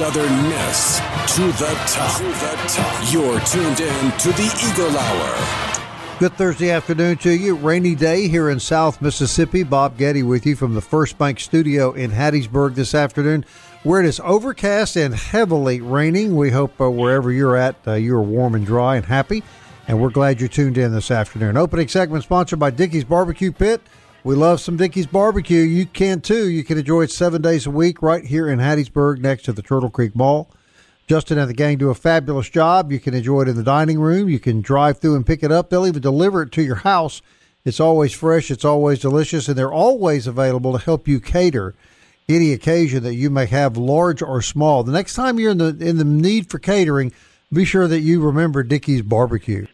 Southern Miss to the top. To the top. You're tuned in to the Eagle Hour. Good Thursday afternoon to you. Rainy day here in South Mississippi. Bob Getty with you from the First Bank Studio in Hattiesburg this afternoon, where it is overcast and heavily raining. We hope uh, wherever you're at, uh, you're warm and dry and happy. And we're glad you're tuned in this afternoon. Opening segment sponsored by Dickey's Barbecue Pit. We love some Dickey's barbecue. You can too. You can enjoy it seven days a week right here in Hattiesburg next to the Turtle Creek Mall. Justin and the gang do a fabulous job. You can enjoy it in the dining room. You can drive through and pick it up. They'll even deliver it to your house. It's always fresh, it's always delicious, and they're always available to help you cater any occasion that you may have, large or small. The next time you're in the in the need for catering, be sure that you remember Dickey's barbecue.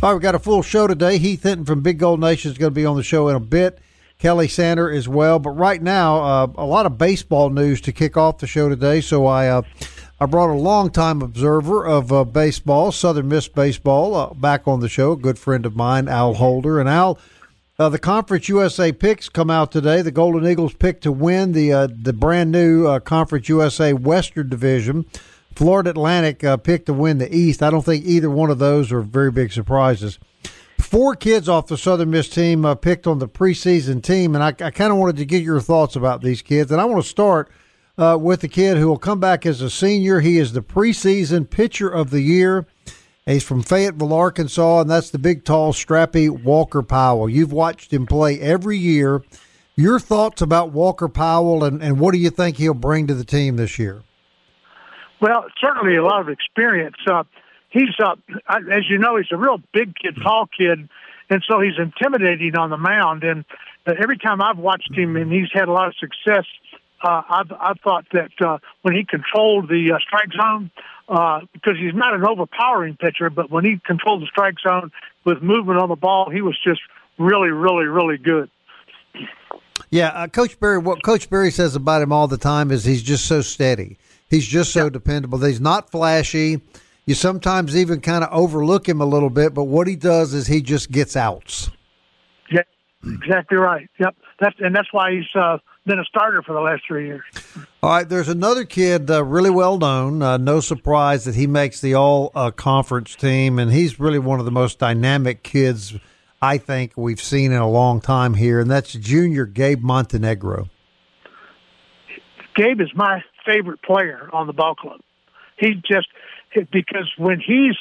All right, we've got a full show today. Heath Hinton from Big Gold Nation is going to be on the show in a bit. Kelly Sander as well. But right now, uh, a lot of baseball news to kick off the show today. So I uh, I brought a longtime observer of uh, baseball, Southern Miss baseball, uh, back on the show. A good friend of mine, Al Holder, and Al. Uh, the Conference USA picks come out today. The Golden Eagles picked to win the uh, the brand new Conference USA Western Division. Florida Atlantic uh, picked to win the East. I don't think either one of those are very big surprises. Four kids off the Southern Miss team uh, picked on the preseason team, and I, I kind of wanted to get your thoughts about these kids. And I want to start uh, with the kid who will come back as a senior. He is the preseason pitcher of the year. He's from Fayetteville, Arkansas, and that's the big, tall, strappy Walker Powell. You've watched him play every year. Your thoughts about Walker Powell, and, and what do you think he'll bring to the team this year? Well, certainly a lot of experience. Uh, he's, uh, as you know, he's a real big kid, tall kid, and so he's intimidating on the mound. And uh, every time I've watched him, and he's had a lot of success, uh, I've, I've thought that uh, when he controlled the uh, strike zone, uh, because he's not an overpowering pitcher, but when he controlled the strike zone with movement on the ball, he was just really, really, really good. Yeah, uh, Coach Berry. What Coach Berry says about him all the time is he's just so steady. He's just so yeah. dependable. He's not flashy. You sometimes even kind of overlook him a little bit, but what he does is he just gets outs. Yeah, exactly right. Yep, that's and that's why he's uh, been a starter for the last three years. All right, there's another kid uh, really well known. Uh, no surprise that he makes the all uh, conference team, and he's really one of the most dynamic kids I think we've seen in a long time here, and that's junior Gabe Montenegro. Gabe is my favorite player on the ball club. He just because when he's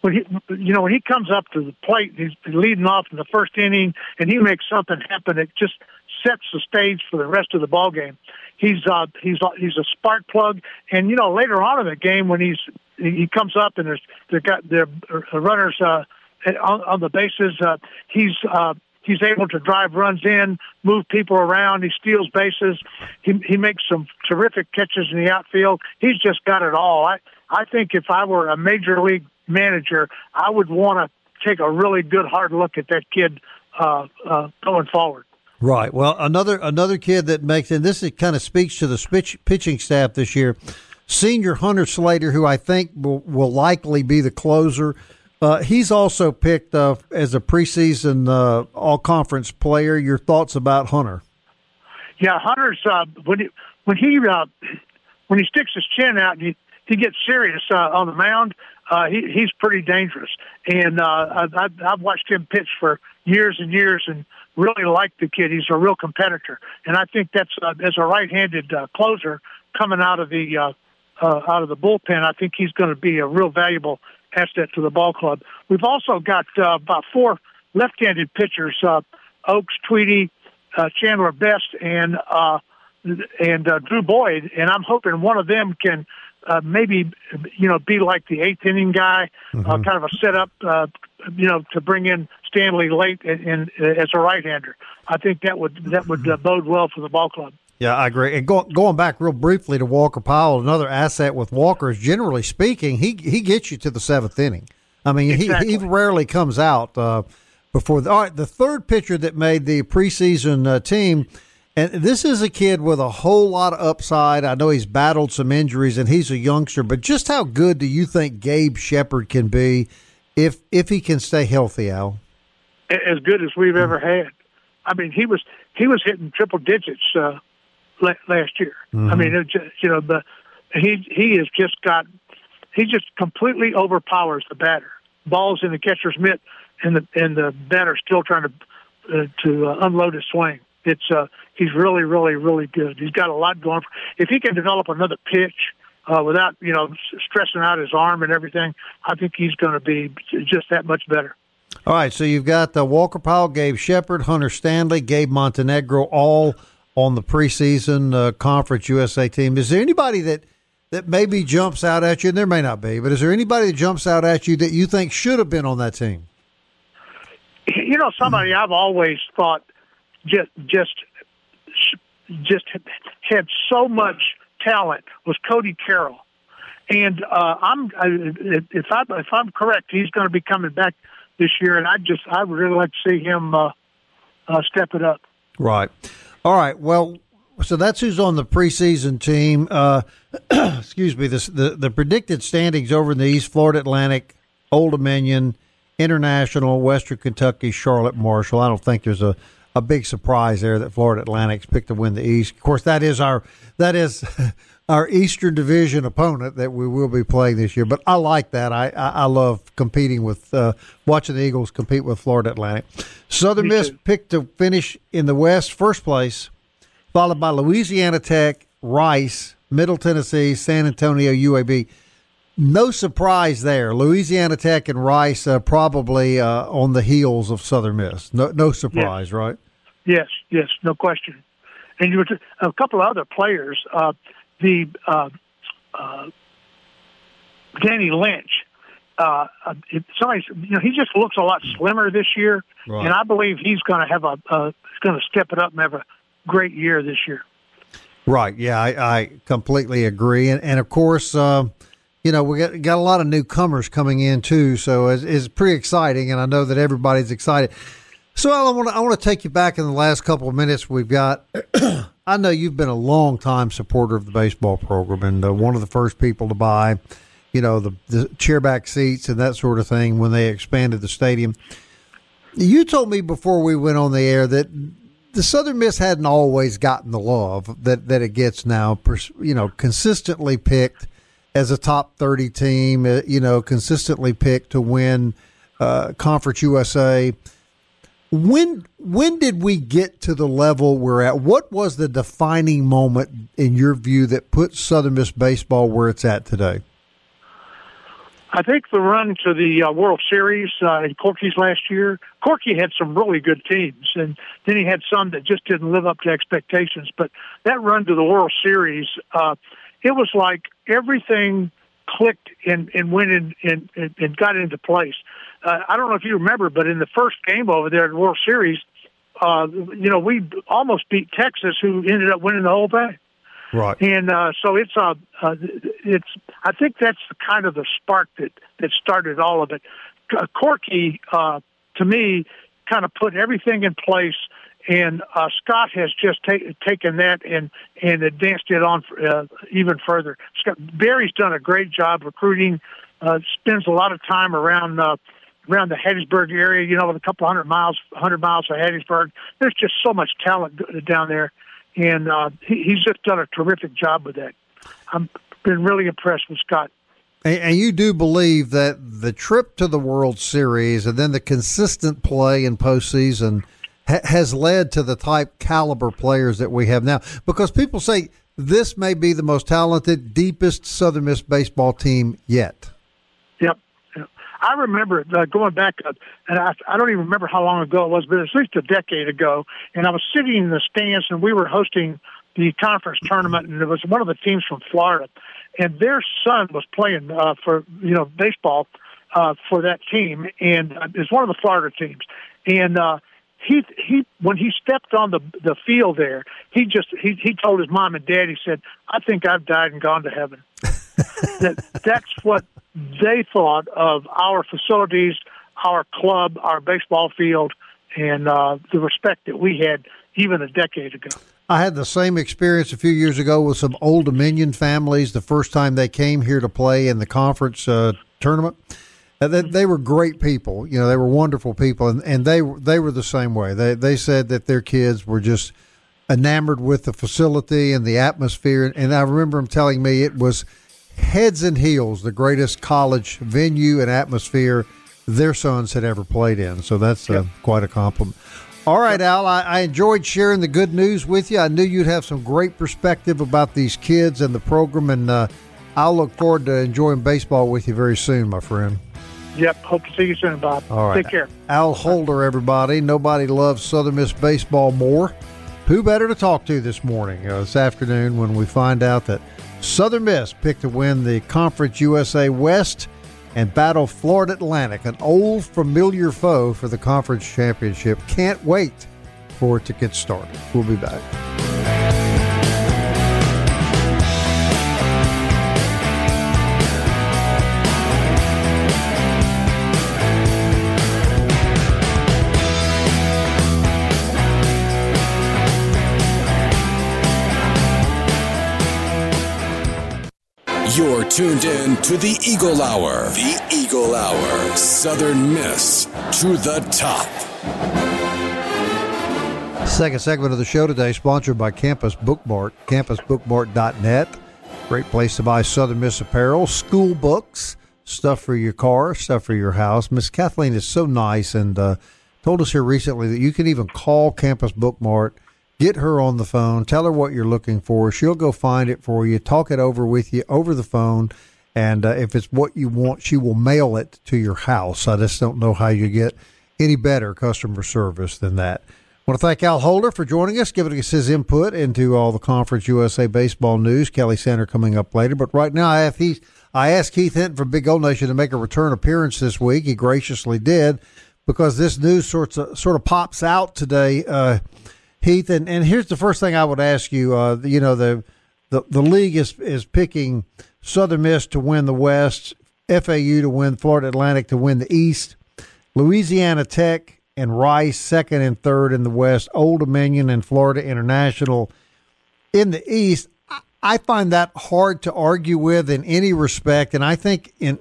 when he you know when he comes up to the plate, he's leading off in the first inning, and he makes something happen. It just sets the stage for the rest of the ball game. He's uh, he's uh, he's a spark plug, and you know later on in the game when he's he comes up and there's they got their runners uh, on, on the bases, uh, he's uh, he's able to drive runs in, move people around. He steals bases. He he makes some terrific catches in the outfield. He's just got it all. I I think if I were a major league manager, I would want to take a really good hard look at that kid uh, uh, going forward. Right. Well, another another kid that makes and this kind of speaks to the pitch, pitching staff this year. Senior Hunter Stanley, who I think will, will likely be the closer. Uh, he's also picked uh, as a preseason uh, all conference player. Your thoughts about Hunter? Yeah, Hunter's uh, when he when he uh, when he sticks his chin out and he, he gets serious uh, on the mound. he, he's pretty dangerous, and I've, I've watched him pitch for years and years, and really like the kid. He's a real competitor, and I think that's as a right-handed uh, closer coming out of the uh, uh, out of the bullpen. I think he's going to be a real valuable asset to the ball club. We've also got uh, about four left-handed pitchers: uh, Oaks, Tweedy, uh, Chandler Best, and uh, and uh, Drew Boyd. And I'm hoping one of them can uh, maybe you know be like the eighth inning guy, mm-hmm. uh, kind of a setup, uh, you know, to bring in Stanley late in, in, as a right-hander. I think that would that would uh, bode well for the ball club. Yeah, I agree. And go, going back real briefly to Walker Powell, another asset with Walker is generally speaking, he he gets you to the seventh inning. I mean, exactly. he, he rarely comes out uh, before. The, all right, the third pitcher that made the preseason uh, team and this is a kid with a whole lot of upside. I know he's battled some injuries and he's a youngster, but just how good do you think Gabe Shepard can be if if he can stay healthy, Al? As good as we've ever had. I mean, he was he was hitting triple digits uh, last year. Mm-hmm. I mean, it just, you know, the he he has just got he just completely overpowers the batter. Balls in the catcher's mitt, and the and the batter still trying to uh, to uh, unload his swing it's uh, he's really, really, really good. He's got a lot going. For, if he can develop another pitch uh, without you know stressing out his arm and everything, I think he's going to be just that much better. All right, so you've got the Walker Powell, Gabe Shepard, Hunter Stanley, Gabe Montenegro, all on the preseason uh, Conference USA team. Is there anybody that that maybe jumps out at you? And there may not be, but is there anybody that jumps out at you that you think should have been on that team? You know, somebody I've always thought just just just had so much talent was Cody Carroll, and uh, I'm if I if I'm correct, he's going to be coming back this year, and I just I would really like to see him uh, uh, step it up. Right. All right. Well, so that's who's on the preseason team. Uh, excuse me. This, the the predicted standings over in the East: Florida Atlantic, Old Dominion, International, Western Kentucky, Charlotte Marshall. I don't think there's a a big surprise there that Florida Atlantic's picked to win the East. Of course, that is our that is our Eastern Division opponent that we will be playing this year. But I like that. I I, I love competing with uh, watching the Eagles compete with Florida Atlantic. Southern Miss picked to finish in the West, first place, followed by Louisiana Tech, Rice, Middle Tennessee, San Antonio, UAB no surprise there. Louisiana Tech and Rice uh, probably uh, on the heels of Southern Miss. No, no surprise, right? Yes, yes, no question. And you were t- a couple of other players. Uh, the uh, uh, Danny Lynch. Uh, somebody, you know, he just looks a lot slimmer this year, right. and I believe he's going to have a, uh, going to step it up and have a great year this year. Right. Yeah, I, I completely agree, and and of course, uh, you know, we got, got a lot of newcomers coming in too, so it's, it's pretty exciting, and I know that everybody's excited. So I want to I want to take you back in the last couple of minutes we've got. I know you've been a long time supporter of the baseball program and uh, one of the first people to buy, you know, the, the chairback seats and that sort of thing when they expanded the stadium. You told me before we went on the air that the Southern Miss hadn't always gotten the love that, that it gets now, you know, consistently picked as a top 30 team, uh, you know, consistently picked to win uh, Conference USA. When when did we get to the level we're at? What was the defining moment in your view that put Southern Miss baseball where it's at today? I think the run to the uh, World Series uh, in Corky's last year, Corky had some really good teams, and then he had some that just didn't live up to expectations. But that run to the World Series, uh, it was like everything clicked and, and went in and, and got into place. Uh, I don't know if you remember, but in the first game over there in the World Series, uh, you know, we almost beat Texas, who ended up winning the whole thing. Right. And uh, so it's uh, uh, it's. I think that's kind of the spark that that started all of it. Uh, Corky, uh, to me, kind of put everything in place, and uh, Scott has just ta- taken that and and advanced it on uh, even further. Scott Berry's done a great job recruiting. Uh, spends a lot of time around. Uh, around the Hattiesburg area, you know, with a couple hundred miles, hundred miles of Hattiesburg. There's just so much talent down there and uh, he, he's just done a terrific job with that. I've been really impressed with Scott. And, and you do believe that the trip to the World Series and then the consistent play in postseason ha- has led to the type caliber players that we have now? Because people say this may be the most talented, deepest Southern Miss baseball team yet. I remember uh, going back, uh, and I, I don't even remember how long ago it was, but at least a decade ago. And I was sitting in the stands, and we were hosting the conference tournament, and it was one of the teams from Florida, and their son was playing uh, for you know baseball uh, for that team, and uh, it's one of the Florida teams, and. uh he he when he stepped on the the field there, he just he he told his mom and dad. He said, "I think I've died and gone to heaven." That that's what they thought of our facilities, our club, our baseball field, and uh, the respect that we had even a decade ago. I had the same experience a few years ago with some Old Dominion families. The first time they came here to play in the conference uh, tournament, uh, they, they were great people. You know, they were wonderful people, and, and they they were the same way. They they said that their kids were just enamored with the facility and the atmosphere. And I remember them telling me it was heads and heels the greatest college venue and atmosphere their sons had ever played in. So that's uh, yep. quite a compliment. All right, Al, I, I, enjoyed sharing the good news with you. I knew you'd have some great perspective about these kids and the program, and uh, I'll look forward to enjoying baseball with you very soon, my friend. Yep. Hope to see you soon, Bob. All right. Take care. Al Holder, everybody. Nobody loves Southern Miss baseball more. Who better to talk to this morning, uh, this afternoon, when we find out that – Southern Miss picked to win the Conference USA West and battle Florida Atlantic, an old familiar foe for the conference championship. Can't wait for it to get started. We'll be back. You're tuned in to the Eagle Hour. The Eagle Hour. Southern Miss to the top. Second segment of the show today, sponsored by Campus Bookmart, campusbookmart.net. Great place to buy Southern Miss apparel, school books, stuff for your car, stuff for your house. Miss Kathleen is so nice and uh, told us here recently that you can even call Campus Bookmart – Get her on the phone. Tell her what you're looking for. She'll go find it for you, talk it over with you over the phone. And uh, if it's what you want, she will mail it to your house. I just don't know how you get any better customer service than that. I want to thank Al Holder for joining us, giving us his input into all the Conference USA baseball news. Kelly Center coming up later. But right now, I, I asked Heath Hinton from Big Gold Nation to make a return appearance this week. He graciously did because this news sort of, sort of pops out today. Uh, Heath, and, and here's the first thing I would ask you. Uh, you know, the, the the league is is picking Southern Miss to win the West, FAU to win, Florida Atlantic to win the East, Louisiana Tech and Rice second and third in the West, Old Dominion and Florida International in the East. I find that hard to argue with in any respect, and I think in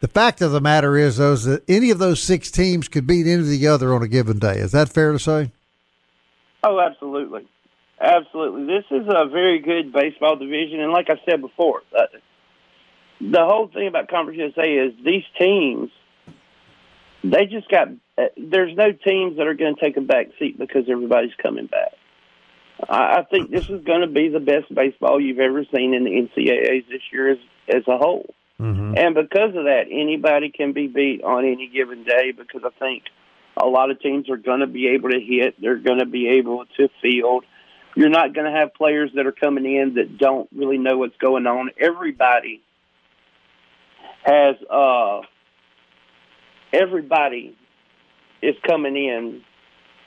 the fact of the matter is, those that any of those six teams could beat any of the other on a given day. Is that fair to say? Oh, absolutely, absolutely. This is a very good baseball division, and like I said before, uh, the whole thing about Conference USA is these teams. they just got. Uh, there's no teams that are going to take a back seat because everybody's coming back. I, I think this is going to be the best baseball you've ever seen in the NCAA's this year as as a whole. Mm-hmm. And because of that, anybody can be beat on any given day because I think a lot of teams are going to be able to hit. They're going to be able to field. You're not going to have players that are coming in that don't really know what's going on. Everybody has, uh, everybody is coming in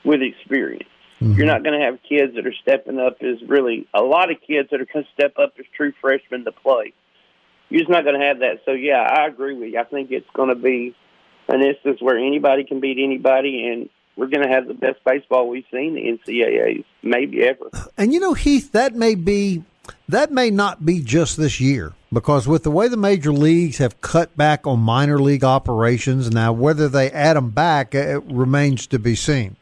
with experience. Mm-hmm. You're not going to have kids that are stepping up as really a lot of kids that are going to step up as true freshmen to play. You're just not going to have that. So yeah, I agree with you. I think it's going to be an instance where anybody can beat anybody, and we're going to have the best baseball we've seen the NCAA's maybe ever. And you know, Heath, that may be that may not be just this year because with the way the major leagues have cut back on minor league operations now, whether they add them back it remains to be seen.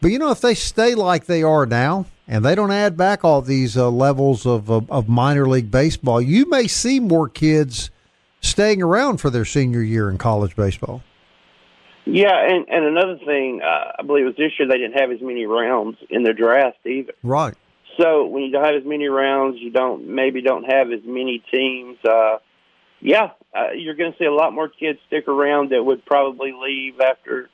But you know, if they stay like they are now and they don't add back all these uh, levels of, of of minor league baseball, you may see more kids staying around for their senior year in college baseball. Yeah, and and another thing, uh, I believe it was this year they didn't have as many rounds in the draft either. Right. So when you don't have as many rounds, you don't maybe don't have as many teams. Uh, yeah, uh, you're going to see a lot more kids stick around that would probably leave after,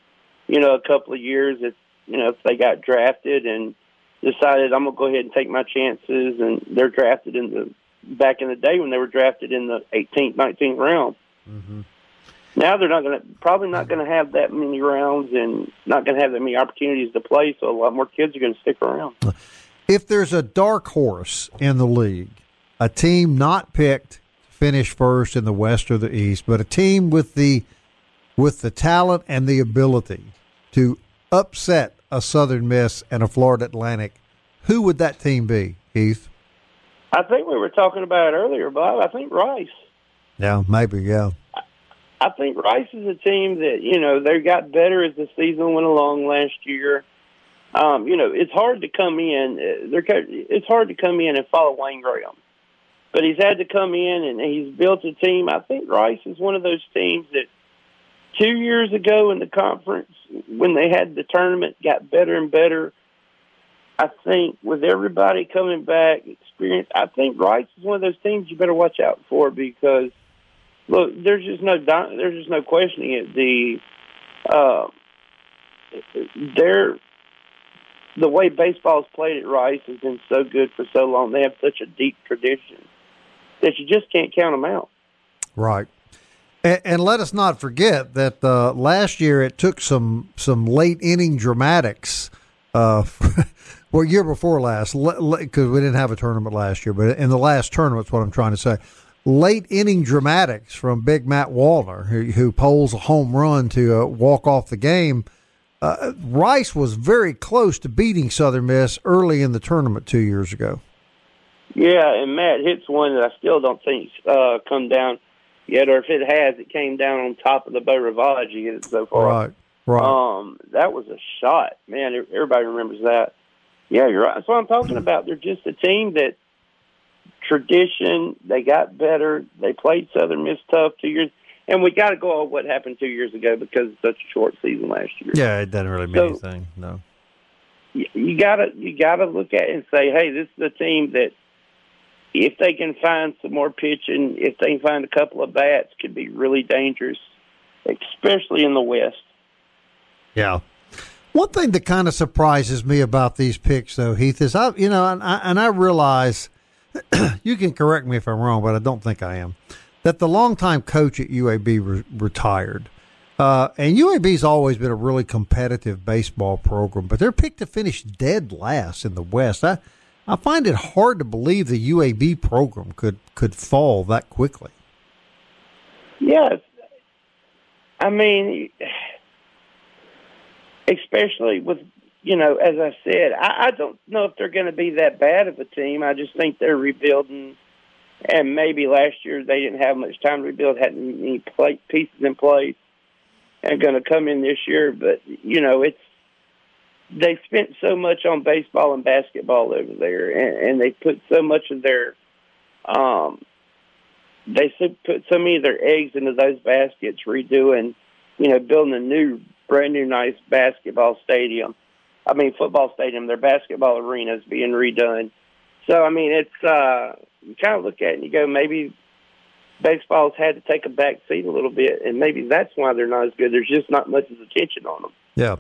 you know, a couple of years if you know if they got drafted and decided I'm going to go ahead and take my chances, and they're drafted in the back in the day when they were drafted in the 18th, 19th round. Mm-hmm. Now they're not going to probably not mm-hmm. going to have that many rounds and not going to have that many opportunities to play. So a lot more kids are going to stick around. If there's a dark horse in the league, a team not picked to finish first in the West or the East, but a team with the with the talent and the ability to upset a Southern Miss and a Florida Atlantic, who would that team be, Heath? I think we were talking about it earlier, Bob. I think Rice. Yeah, maybe. Yeah. I think Rice is a team that you know they got better as the season went along last year. Um, you know, it's hard to come in. uh, They're it's hard to come in and follow Wayne Graham, but he's had to come in and he's built a team. I think Rice is one of those teams that two years ago in the conference when they had the tournament got better and better. I think with everybody coming back, experience. I think Rice is one of those teams you better watch out for because look, there's just no there's just no questioning it. The uh, they're the way baseball's played at Rice has been so good for so long. They have such a deep tradition that you just can't count them out. Right. And, let us not forget that uh, last year it took some some late inning dramatics. Uh, well, year before last, because we didn't have a tournament last year, but in the last tournament, tournament's what I'm trying to say. Late inning dramatics from Big Matt Wallner, who, who poles a home run to uh, walk off the game. Uh, Rice was very close to beating Southern Miss early in the tournament two years ago. Yeah, and Matt hits one that I still don't think uh, come down yet, or if it has, it came down on top of the Beau Rivage it so far. Right, right. Um, that was a shot, man. Everybody remembers that. Yeah, you're right. That's what I'm talking about. They're just a team that tradition. They got better. They played Southern Miss tough two years, and we got to go on what happened two years ago because it's such a short season last year. Yeah, it doesn't really mean So- anything. No. you, you gotta you gotta look at it and say, hey, this is a team that if they can find some more pitching, if they can find a couple of bats, could be really dangerous, especially in the West. Yeah. One thing that kind of surprises me about these picks, though, Heath, is I, you know, and I, and I realize you can correct me if I'm wrong, but I don't think I am. That the longtime coach at UAB re- retired, uh, and UAB's always been a really competitive baseball program, but they're picked to finish dead last in the West. I, I find it hard to believe the UAB program could could fall that quickly. Yes, I mean, especially with you know, as I said, I, I don't know if they're going to be that bad of a team. I just think they're rebuilding, and maybe last year they didn't have much time to rebuild, hadn't any play, pieces in place, and going to come in this year. But you know, it's they spent so much on baseball and basketball over there, and, and they put so much of their um, they put so many of their eggs into those baskets, redoing you know, building a new, brand new, nice basketball stadium. I mean, football stadium. Their basketball arena is being redone. So, I mean, it's uh, you kind of look at it and you go, maybe baseball's had to take a back seat a little bit, and maybe that's why they're not as good. There's just not much attention on them. Yeah.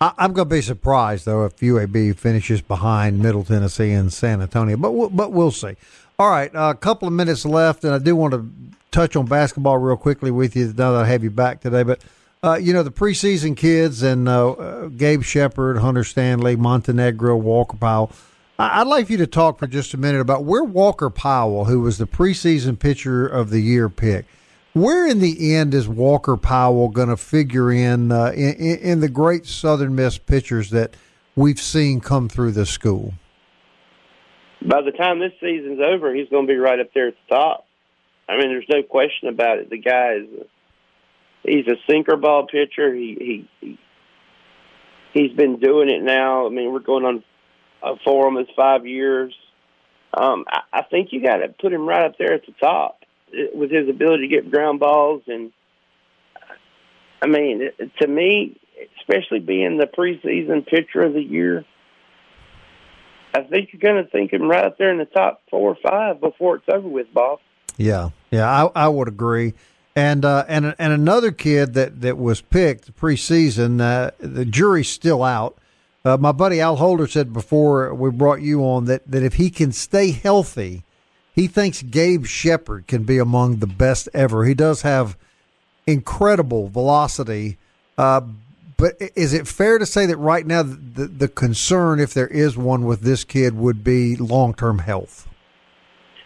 I, am going to be surprised though if UAB finishes behind Middle Tennessee and San Antonio, but we'll, but we'll see. All right, a couple of minutes left, and I do want to touch on basketball real quickly with you now that I have you back today. But uh, you know the preseason kids and uh, uh, Gabe Shepard, Hunter Stanley, Montenegro, Walker Powell. I'd like you to talk for just a minute about where Walker Powell, who was the preseason pitcher of the year pick, where in the end is Walker Powell going to figure in, uh, in, in the great Southern Miss pitchers that we've seen come through the school? By the time this season's over, he's going to be right up there at the top. I mean, there's no question about it. The guy is he's a sinker ball pitcher. He he he's been doing it now. I mean, we're going on uh, for him is five years. Um, I, I think you got to put him right up there at the top with his ability to get ground balls. And I mean, to me, especially being the preseason pitcher of the year, I think you're going to think him right up there in the top four or five before it's over with, Bob. Yeah, yeah, I, I would agree. And uh, and and another kid that, that was picked preseason, uh, the jury's still out. Uh, my buddy Al Holder said before we brought you on that, that if he can stay healthy, he thinks Gabe Shepard can be among the best ever. He does have incredible velocity. Uh, but is it fair to say that right now the, the concern, if there is one with this kid, would be long term health?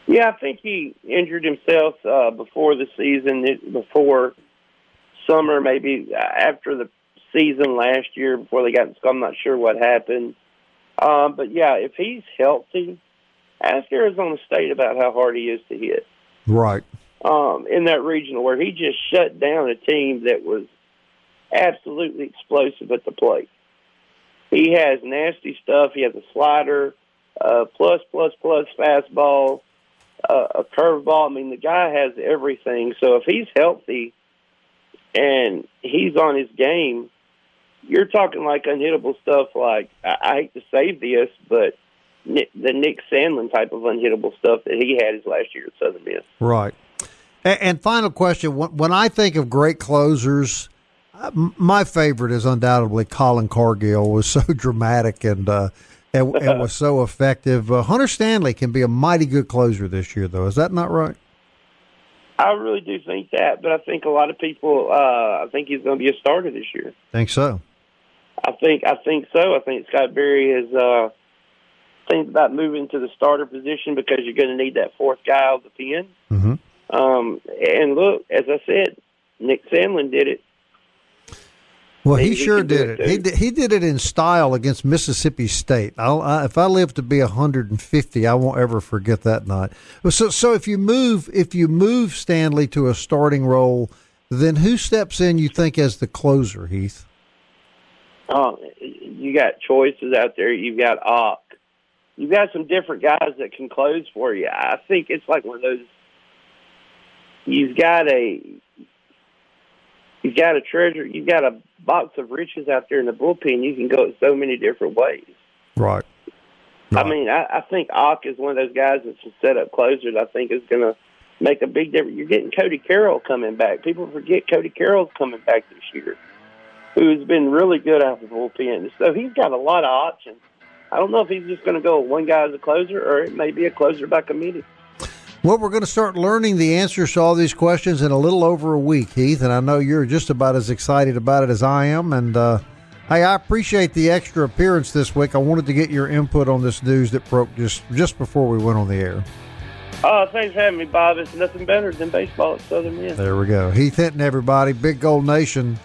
Yeah, I think he injured himself uh, before the season, before summer, maybe after the season last year before they got in school. I'm not sure what happened. Um, but yeah, if he's healthy, ask Arizona State about how hard he is to hit. Right. Um, in that regional where he just shut down a team that was absolutely explosive at the plate. He has nasty stuff. He has a slider, uh, plus, plus, plus fastball, uh, a curveball. I mean, the guy has everything. So if he's healthy and he's on his game, you're talking like unhittable stuff. Like I, I hate to say this, but Nick, the Nick Sandlin type of unhittable stuff that he had his last year at Southern Miss. Right. And, and final question: when, I think of great closers, uh, my favorite is undoubtedly Colin Cargill. Was so dramatic and. Uh, and, and was so effective. Uh, Hunter Stanley can be a mighty good closer this year, though. Is that not right? I really do think that, but I think a lot of people. Uh, I think he's going to be a starter this year. Think so? I think I think so. I think Scott Berry has uh, thinks about moving to the starter position because you're going to need that fourth guy on the pen. Mm-hmm. Um, and look, as I said, Nick Sandlin did it. Well, he, he sure did it. it he did, he did it in style against Mississippi State. I, if I live to be 150, I won't ever forget that night. So, so if you move if you move Stanley to a starting role, then who steps in? You think as the closer, Heath? Oh, you got choices out there. You've got Ock. You've got some different guys that can close for you. I think it's like one of those. You've got a. You've got a treasure. You've got a box of riches out there in the bullpen. You can go so many different ways. Right. right. I mean, I, I think Ock is one of those guys that's a set up closers. I think is going to make a big difference. You're getting Cody Carroll coming back. People forget Cody Carroll's coming back this year who's been really good out of the bullpen. So he's got a lot of options. I don't know if he's just going to go one guy as a closer or it may be a closer by committee. Well, we're going to start learning the answers to all these questions in a little over a week, Heath, and I know you're just about as excited about it as I am. And uh, hey, I appreciate the extra appearance this week. I wanted to get your input on this news that broke just just before we went on the air. Oh, thanks for having me, Bob. It's nothing better than baseball at Southern Miss. There we go. Heath Hinton, everybody. Big Gold Nation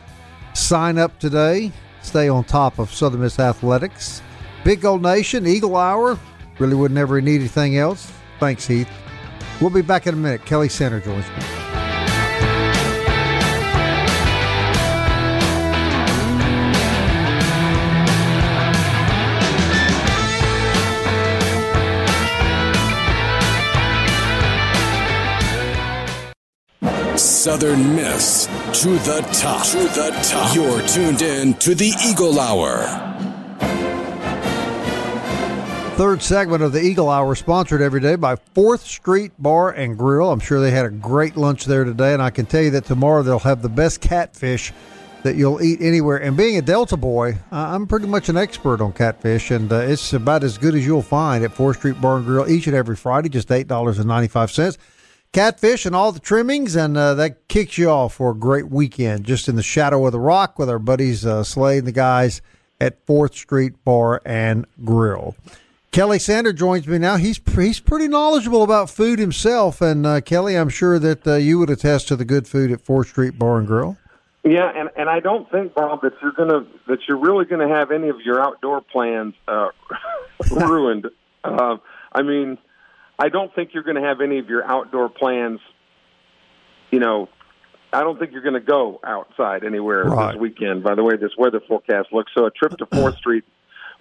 Sign up today. Stay on top of Southern Miss Athletics. Big Gold Nation, Eagle Hour. Really would never need anything else. Thanks, Heath. We'll be back in a minute. Kelly Center joins me. Southern Miss to the top. To the top. You're tuned in to the Eagle Hour. Third segment of the Eagle Hour, sponsored every day by Fourth Street Bar and Grill. I'm sure they had a great lunch there today, and I can tell you that tomorrow they'll have the best catfish that you'll eat anywhere. And being a Delta boy, I'm pretty much an expert on catfish, and uh, it's about as good as you'll find at Fourth Street Bar and Grill each and every Friday, just eight dollars and ninety five cents. Catfish and all the trimmings, and uh, that kicks you off for a great weekend, just in the shadow of the rock with our buddies uh, and the guys at Fourth Street Bar and Grill. Kelly Sander joins me now. He's he's pretty knowledgeable about food himself, and uh, Kelly, I'm sure that uh, you would attest to the good food at Fourth Street Bar and Grill. Yeah, and and I don't think Bob that you're gonna that you're really gonna have any of your outdoor plans uh, ruined. Uh, I mean, I don't think you're gonna have any of your outdoor plans. You know, I don't think you're gonna go outside anywhere Right. this weekend. By the way, this weather forecast looks so. A trip to Fourth Street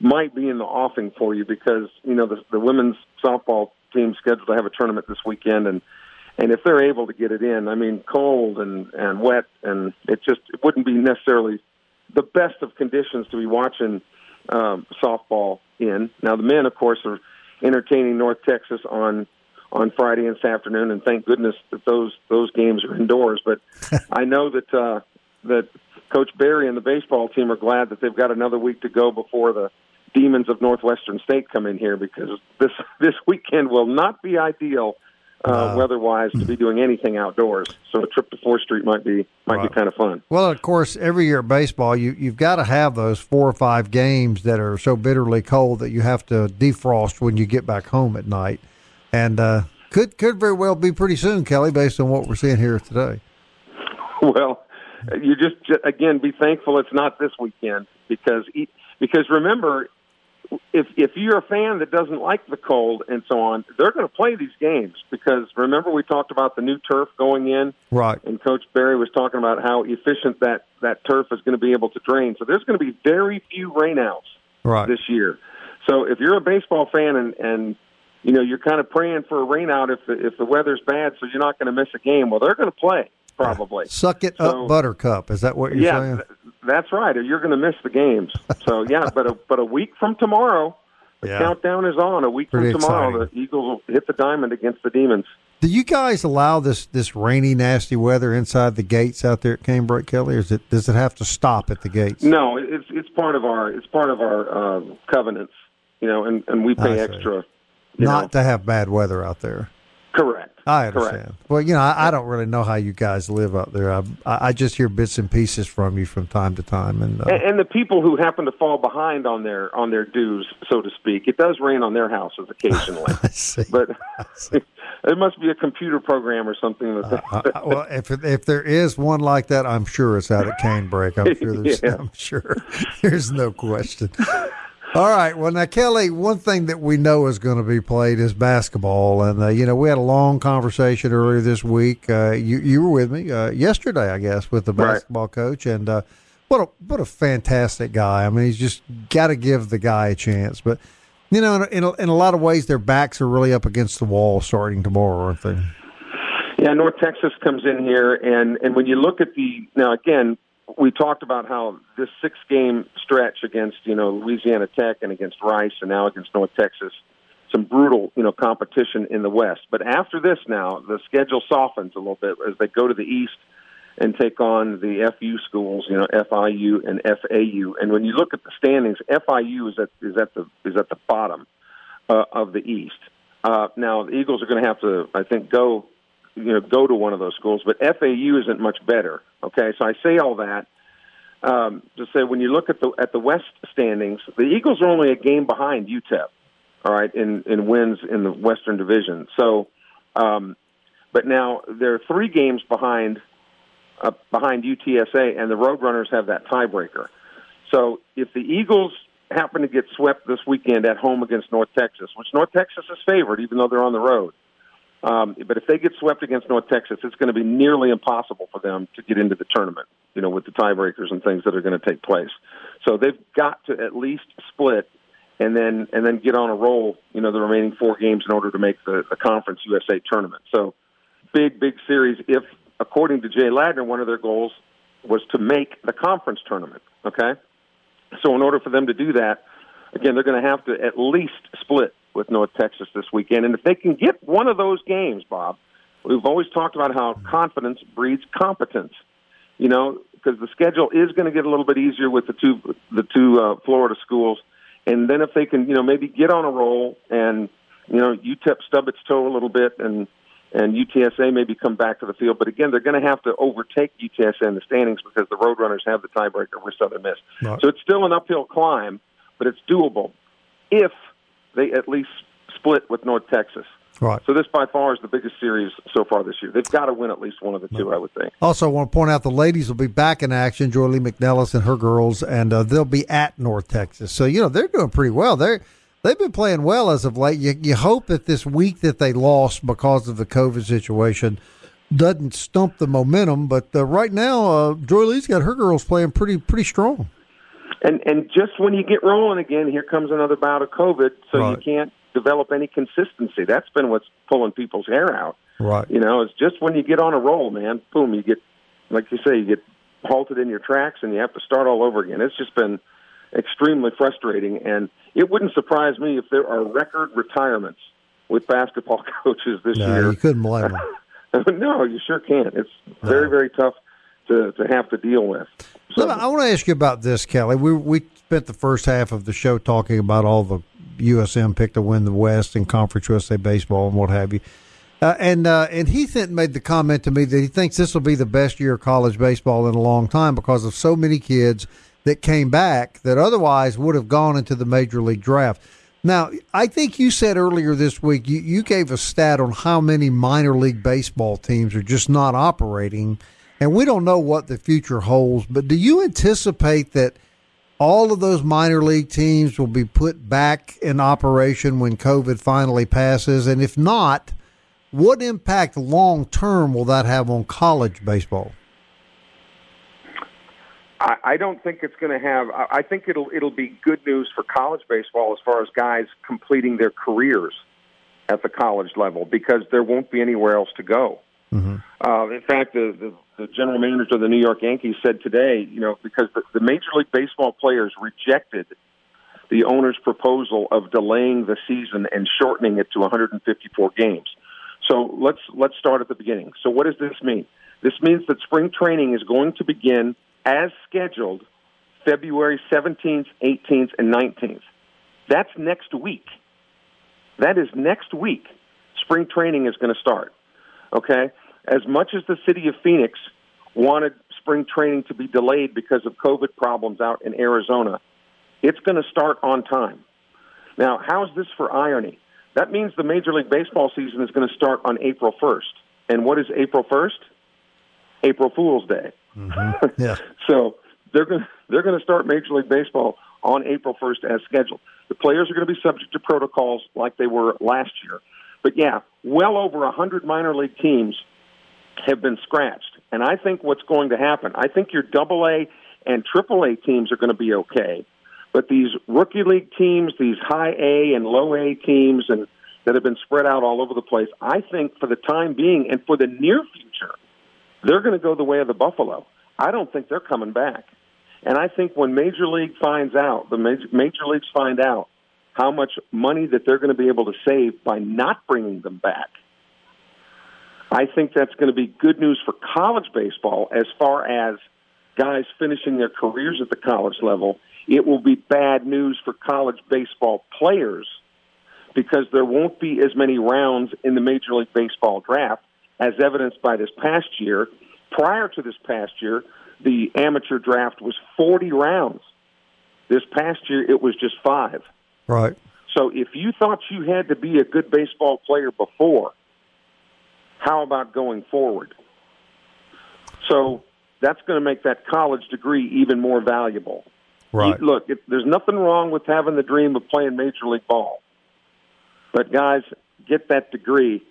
might be in the offing for you because you know the, the women's softball team's scheduled to have a tournament this weekend, and and if they're able to get it in, I mean, cold and and wet, and it just it wouldn't be necessarily the best of conditions to be watching um, softball in. Now the men, of course, are entertaining North Texas on on Friday and this afternoon, and thank goodness that those those games are indoors. But I know that uh, that Coach Berry and the baseball team are glad that they've got another week to go before the demons of Northwestern State come in here because this this weekend will not be ideal uh, weather-wise to be doing anything outdoors. So a trip to Fourth Street might be might Right. be kind of fun. Well, of course, every year at baseball, you you've got to have those four or five games that are so bitterly cold that you have to defrost when you get back home at night, and uh, could could very well be pretty soon, Kelly, based on what we're seeing here today. Well, you just again be thankful it's not this weekend because because remember if if you're a fan that doesn't like the cold and so on, they're going to play these games because remember we talked about the new turf going in Right. and Coach Berry was talking about how efficient that that turf is going to be able to drain. So there's going to be very few rainouts Right. this year. So if you're a baseball fan and and you know you're kind of praying for a rainout if the if the weather's bad, so you're not going to miss a game. Well, they're going to play probably. Suck it So- up, Buttercup. Is that what you're yeah, saying? th- that's right. Or you're going to miss the games. So yeah, but a, but a week from tomorrow, the Yeah. countdown is on. A week Pretty from tomorrow, exciting. the Eagles will hit the diamond against the Demons. Do you guys allow this this rainy, nasty weather inside the gates out there at Canebrake, Kelly, or is it does it have to stop at the gates? No, it's it's part of our it's part of our um, covenants, you know, and and we pay extra. Not know. to have bad weather out there. I understand. Correct. Well, you know, I, I don't really know how you guys live out there. I, I just hear bits and pieces from you from time to time, and, uh, And, and the people who happen to fall behind on their on their dues, so to speak, it does rain on their houses occasionally. I see. but it must be a computer program or something that. They, I- I- well, if if there is one like that, I'm sure it's out at Canebrake. I'm sure there's. Yeah. I'm sure there's no question. All right. Well, now Kelly, one thing that we know is going to be played is basketball, and uh, you know we had a long conversation earlier this week. Uh, you you were with me uh, yesterday, I guess, with the Right. basketball coach, and uh, what a what a fantastic guy. I mean, he's just got to give the guy a chance, but. You know, in in, a, in a lot of ways, their backs are really up against the wall starting tomorrow, aren't they? Yeah, North Texas comes in here, and and when you look at the now again, we talked about how this six game stretch against you know Louisiana Tech and against Rice and now against North Texas, some brutal you know competition in the West. But after this, now the schedule softens a little bit as they go to the East and take on the FU schools, you know FIU and FAU. And when you look at the standings, FIU is at is at the is at the bottom uh, of the East. Uh, now the Eagles are going to have to, I think, go you know go to one of those schools, but FAU isn't much better. Okay, so I say all that um, to say when you look at the at the West standings, the Eagles are only a game behind UTEP. All right, in in wins in the Western Division. So, um, but now they're three games behind uh, behind UTSA, and the Roadrunners have that tiebreaker. So if the Eagles happen to get swept this weekend at home against North Texas, which North Texas is favored, even though they're on the road. Um, but if they get swept against North Texas, it's going to be nearly impossible for them to get into the tournament. You know, with the tiebreakers and things that are going to take place. So they've got to at least split, and then and then get on a roll. You know, the remaining four games in order to make the, the Conference USA tournament. So big big series if according to Jay Ladner, one of their goals was to make the conference tournament. Okay, so in order for them to do that, again, they're going to have to at least split with North Texas this weekend. And if they can get one of those games, Bob, we've always talked about how confidence breeds competence. You know, because the schedule is going to get a little bit easier with the two the two uh, Florida schools, and then if they can, you know, maybe get on a roll and you know UTEP stub its toe a little bit and and UTSA maybe come back to the field. But again, they're going to have to overtake UTSA in the standings because the Roadrunners have the tiebreaker with Southern Miss. Right. So it's still an uphill climb, but it's doable if they at least split with North Texas. Right. So this by far is the biggest series so far this year. They've got to win at least one of the two, I would think. Also, I want to point out the ladies will be back in action. Joye Lee-McNelis and her girls, and uh, they'll be at North Texas. So you know they're doing pretty well. They're they've been playing well as of late. You, you hope that this week that they lost because of the COVID situation doesn't stump the momentum. But uh, right now, uh, Joye Lee's got her girls playing pretty pretty strong. And and just when you get rolling again, here comes another bout of COVID, so right. you can't develop any consistency. That's been what's pulling people's hair out. Right. You know, it's just when you get on a roll, man, boom, you get, like you say, you get halted in your tracks and you have to start all over again. It's just been extremely frustrating. And it wouldn't surprise me if there are record retirements with basketball coaches this no, year. You couldn't blame them. no, you sure can't. It's very, very tough to, to have to deal with. So, I want to ask you about this, Kelly. We we spent the first half of the show talking about all the USM picked to win the West in Conference USA baseball and what have you. Uh, and uh, and Heath made the comment to me that he thinks this will be the best year of college baseball in a long time because of so many kids that came back that otherwise would have gone into the major league draft. Now, I think you said earlier this week you, you gave a stat on how many minor league baseball teams are just not operating, and we don't know what the future holds. But do you anticipate that? all of those minor league teams will be put back in operation when COVID finally passes? And if not, what impact long term will that have on college baseball? I, I don't think it's going to have. I think it'll it'll be good news for college baseball as far as guys completing their careers at the college level because there won't be anywhere else to go. Mm-hmm. Uh, in fact, the, the the general manager of the New York Yankees said today, you know, because the, the Major League Baseball players rejected the owner's proposal of delaying the season and shortening it to 154 games. So let's let's start at the beginning. So what does this mean? This means that spring training is going to begin as scheduled February 17th, 18th, and 19th. That's next week. That is next week. Spring training is going to start. Okay? As much as the city of Phoenix wanted spring training to be delayed because of COVID problems out in Arizona, it's going to start on time. Now, how's this for irony? That means the Major League Baseball season is going to start on April 1st. And what is April 1st? April Fool's Day. Mm-hmm. Yeah. so they're going to, they're going to start Major League Baseball on April 1st as scheduled. The players are going to be subject to protocols like they were last year. But yeah, well over 100 minor league teams have been scratched. And I think what's going to happen, I think your double A and triple A teams are going to be okay. But these rookie league teams, these high A and low A teams and that have been spread out all over the place, I think for the time being and for the near future, they're going to go the way of the Buffalo. I don't think they're coming back. And I think when Major League finds out, the major, major leagues find out how much money that they're going to be able to save by not bringing them back – I think that's going to be good news for college baseball as far as guys finishing their careers at the college level. It will be bad news for college baseball players because there won't be as many rounds in the Major League Baseball draft as evidenced by this past year. Prior to this past year, the amateur draft was 40 rounds. This past year, it was just five. Right. So if you thought you had to be a good baseball player before, how about going forward? So that's going to make that college degree even more valuable. Right. Look, it, there's nothing wrong with having the dream of playing major league ball, but guys, get that degree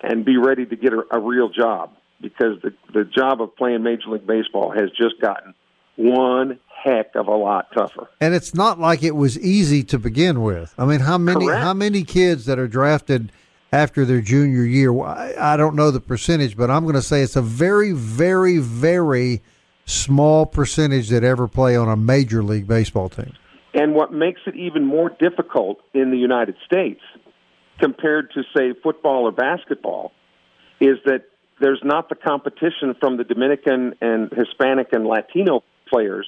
and be ready to get a, a real job because the the job of playing major league baseball has just gotten one heck of a lot tougher. And it's not like it was easy to begin with. I mean, how many Correct. how many kids that are drafted after their junior year. I don't know the percentage, but I'm going to say it's a very, very, very small percentage that ever play on a major league baseball team. And what makes it even more difficult in the United States compared to, say, football or basketball is that there's not the competition from the Dominican and Hispanic and Latino players.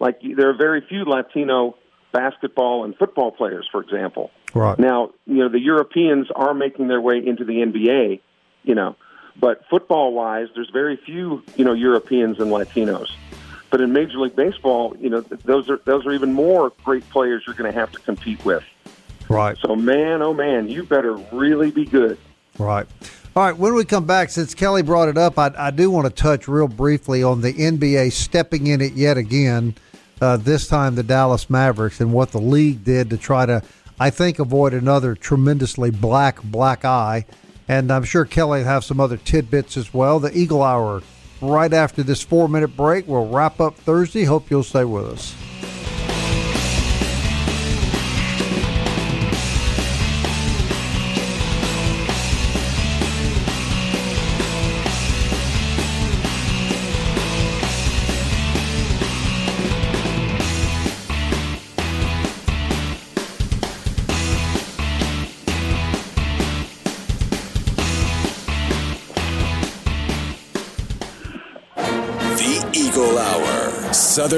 Like there are very few Latino basketball and football players, for example. Right. Now, you know, the Europeans are making their way into the NBA, you know, but football wise, there's very few, you know, Europeans and Latinos. But in Major League Baseball, you know, those are those are even more great players you're going to have to compete with. Right. So, man, oh man, you better really be good. Right. All right, when we come back, since Kelly brought it up, I, I do want to touch real briefly on the NBA stepping in it yet again, uh, this time the Dallas Mavericks, and what the league did to try to, I think, avoid another tremendously black, black eye. And I'm sure Kelly will have some other tidbits as well. The Eagle Hour, right after this four minute break, We'll wrap up Thursday. Hope you'll stay with us.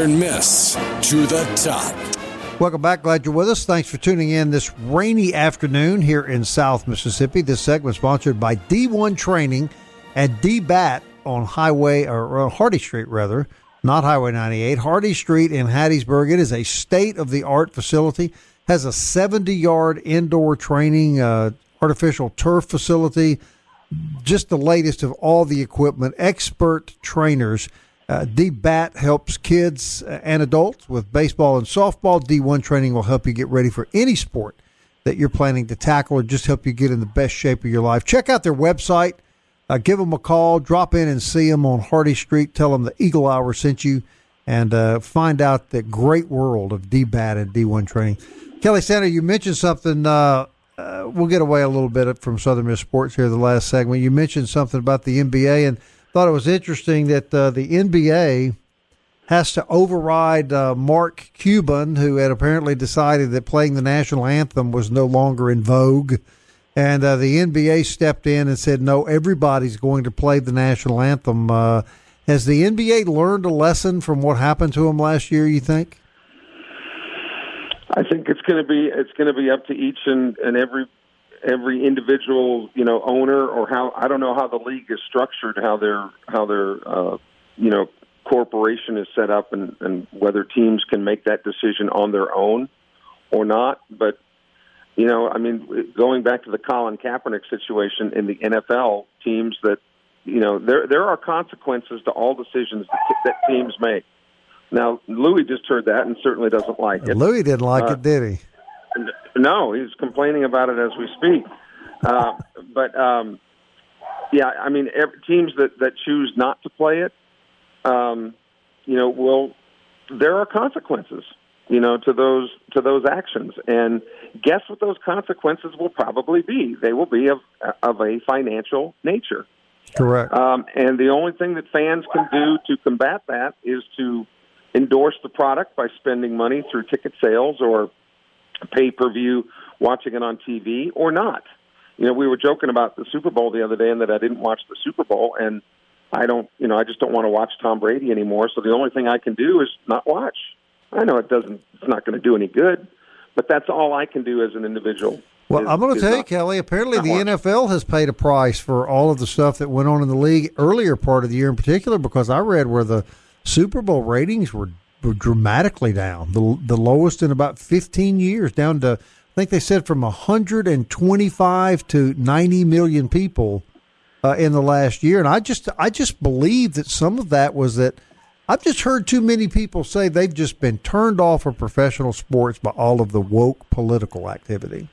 Southern Miss to the top. Welcome back. Glad you're with us. Thanks for tuning in this rainy afternoon here in South Mississippi. This segment sponsored by D1 Training and DBAT on Highway or Hardy Street, rather, not Highway 98, Hardy Street in Hattiesburg. It is a state of the art facility. Has a 70 yard indoor training, uh, artificial turf facility. Just the latest of all the equipment. Expert trainers uh, DBAT helps kids and adults with baseball and softball. D1 training will help you get ready for any sport that you're planning to tackle or just help you get in the best shape of your life. Check out their website. Uh, give them a call. Drop in and see them on Hardy Street. Tell them the Eagle Hour sent you and uh, find out the great world of DBAT and D1 training. Kelly Sander, you mentioned something. Uh, uh, we'll get away a little bit from Southern Miss Sports here, the last segment. You mentioned something about the NBA and – thought it was interesting that uh, the NBA has to override uh, Mark Cuban, who had apparently decided that playing the national anthem was no longer in vogue. And uh, the NBA stepped in and said, no, everybody's going to play the national anthem. Uh, has the NBA learned a lesson from what happened to him last year, you think? I think it's going to be it's going to be up to each and, and every every individual you know owner or how I don't know how the league is structured, how their how their uh, you know corporation is set up, and, and whether teams can make that decision on their own or not. But you know, I mean, going back to the Colin Kaepernick situation in the NFL, teams that you know there there are consequences to all decisions that, that teams make. Now, Louis just heard that and certainly doesn't like it. Louis didn't like uh, it, did he? No, he's complaining about it as we speak. Uh, but um, yeah, I mean, teams that that choose not to play it, um, you know, will there are consequences, you know, to those to those actions, and guess what those consequences will probably be? They will be of of a financial nature. Correct. Um, and the only thing that fans can do to combat that is to endorse the product by spending money through ticket sales or pay per view, watching it on TV, or not. You know, we were joking about the Super Bowl the other day and that I didn't watch the Super Bowl, and I don't, you know, I just don't want to watch Tom Brady anymore. So the only thing I can do is not watch. I know it doesn't, it's not going to do any good, but that's all I can do as an individual. Well, is, I'm going to tell you, Kelly. Apparently, the watch. NFL has paid a price for all of the stuff that went on in the league earlier part of the year, in particular, because I read where the Super Bowl ratings were dramatically down, the the lowest in about 15 years, down to I think they said from 125 to 90 million people uh, in the last year. And I just I just believe that some of that was that I've just heard too many people say they've just been turned off of professional sports by all of the woke political activity.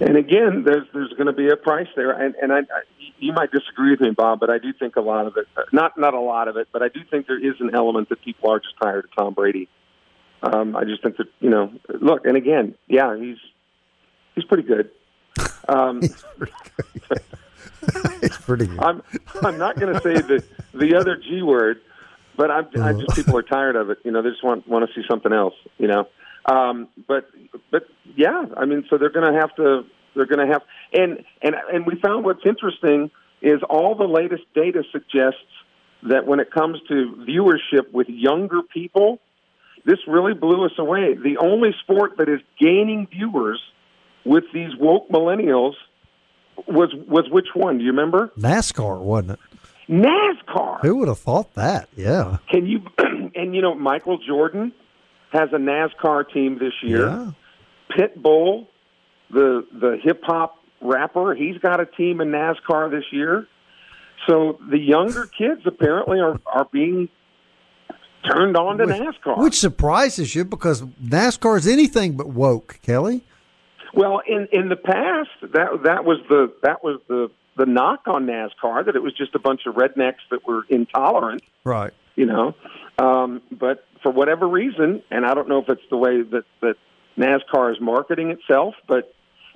And again, there's there's going to be a price there, and and I, I you might disagree with me, Bob, but I do think a lot of it, not not a lot of it, but I do think there is an element that people are just tired of Tom Brady. Um, I just think that you know, look, and again, yeah, he's he's pretty good. Um, It's pretty good. I'm I'm not going to say the the other G word, but I'm I just people are tired of it. You know, they just want want to see something else. You know, um, but but yeah, I mean, so they're going to have to they're going to have and and and we found what's interesting is all the latest data suggests that when it comes to viewership with younger people, this really blew us away. The only sport that is gaining viewers with these woke millennials was was which one? Do you remember? NASCAR, wasn't it? NASCAR. Who would have thought that? Yeah. Can you? and you know, Michael Jordan has a NASCAR team this year. Yeah. Pitbull, the the hip hop rapper, he's got a team in NASCAR this year. So the younger kids apparently are are being turned on to NASCAR. Which surprises you because NASCAR is anything but woke, Kelly. Well, in in the past, that that was the that was the the knock on NASCAR that it was just a bunch of rednecks that were intolerant, Right. you know. Um, but for whatever reason, and I don't know if it's the way that that NASCAR is marketing itself, but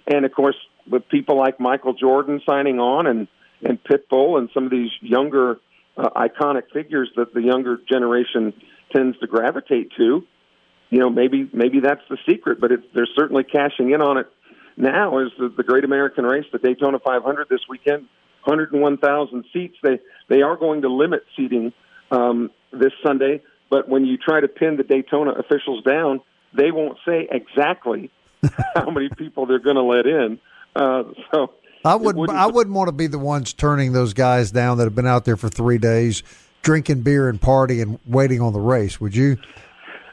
and of course with people like Michael Jordan signing on and and Pitbull and some of these younger uh, iconic figures that the younger generation tends to gravitate to, you know, maybe maybe that's the secret, but it's, they're certainly cashing in on it now. Is the, the Great American Race, the Daytona 500 this weekend, 101,000 seats. They they are going to limit seating um, this Sunday, but when you try to pin the Daytona officials down, they won't say exactly how many people they're going to let in. Uh, so I wouldn't. wouldn't- I wouldn't want to be the ones turning those guys down that have been out there for three days, drinking beer and partying and waiting on the race. Would you?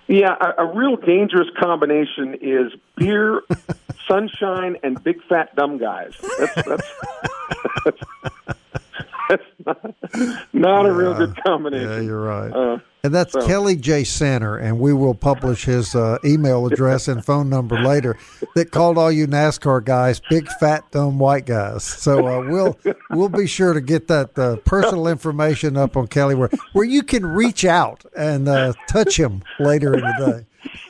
Yeah, a, a real dangerous combination is beer, sunshine, and big fat dumb guys. That's that's that's, that's not, not a real good combination. Yeah, you're right. Uh, And that's so- Kelly J. Center, and we will publish his uh, email address and phone number later. That called all you NASCAR guys big fat dumb white guys. So uh, we'll we'll be sure to get that uh, personal information up on Kelly where where you can reach out and uh, touch him later in the day.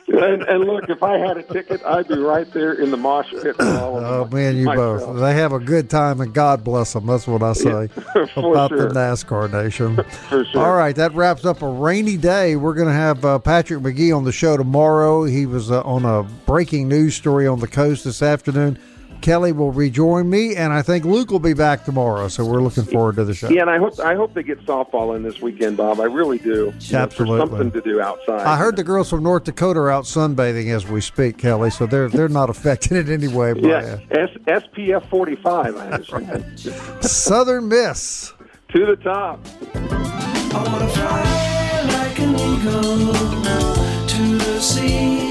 And, and look, if I had a ticket, I'd be right there in the mosh pit. All Oh man, you myself. both. They have a good time, and God bless them. That's what I say for about sure. the NASCAR nation. For sure. All right, that wraps up a rainy day. We're going to have uh, Patrick McGee on the show tomorrow. He was uh, on a breaking news story on the coast this afternoon. Kelly will rejoin me, and I think Luke will be back tomorrow. So we're looking forward to the show. Yeah, and I hope I hope they get softball in this weekend, Bob. I really do. You know, Absolutely. something to do outside. I heard the girls from North Dakota are out sunbathing as we speak, Kelly. So they're they're not affected in any way by Yeah, S- SPF 45. I understand. uh, Southern Miss. to the top. I wanna fly like an eagle to the sea.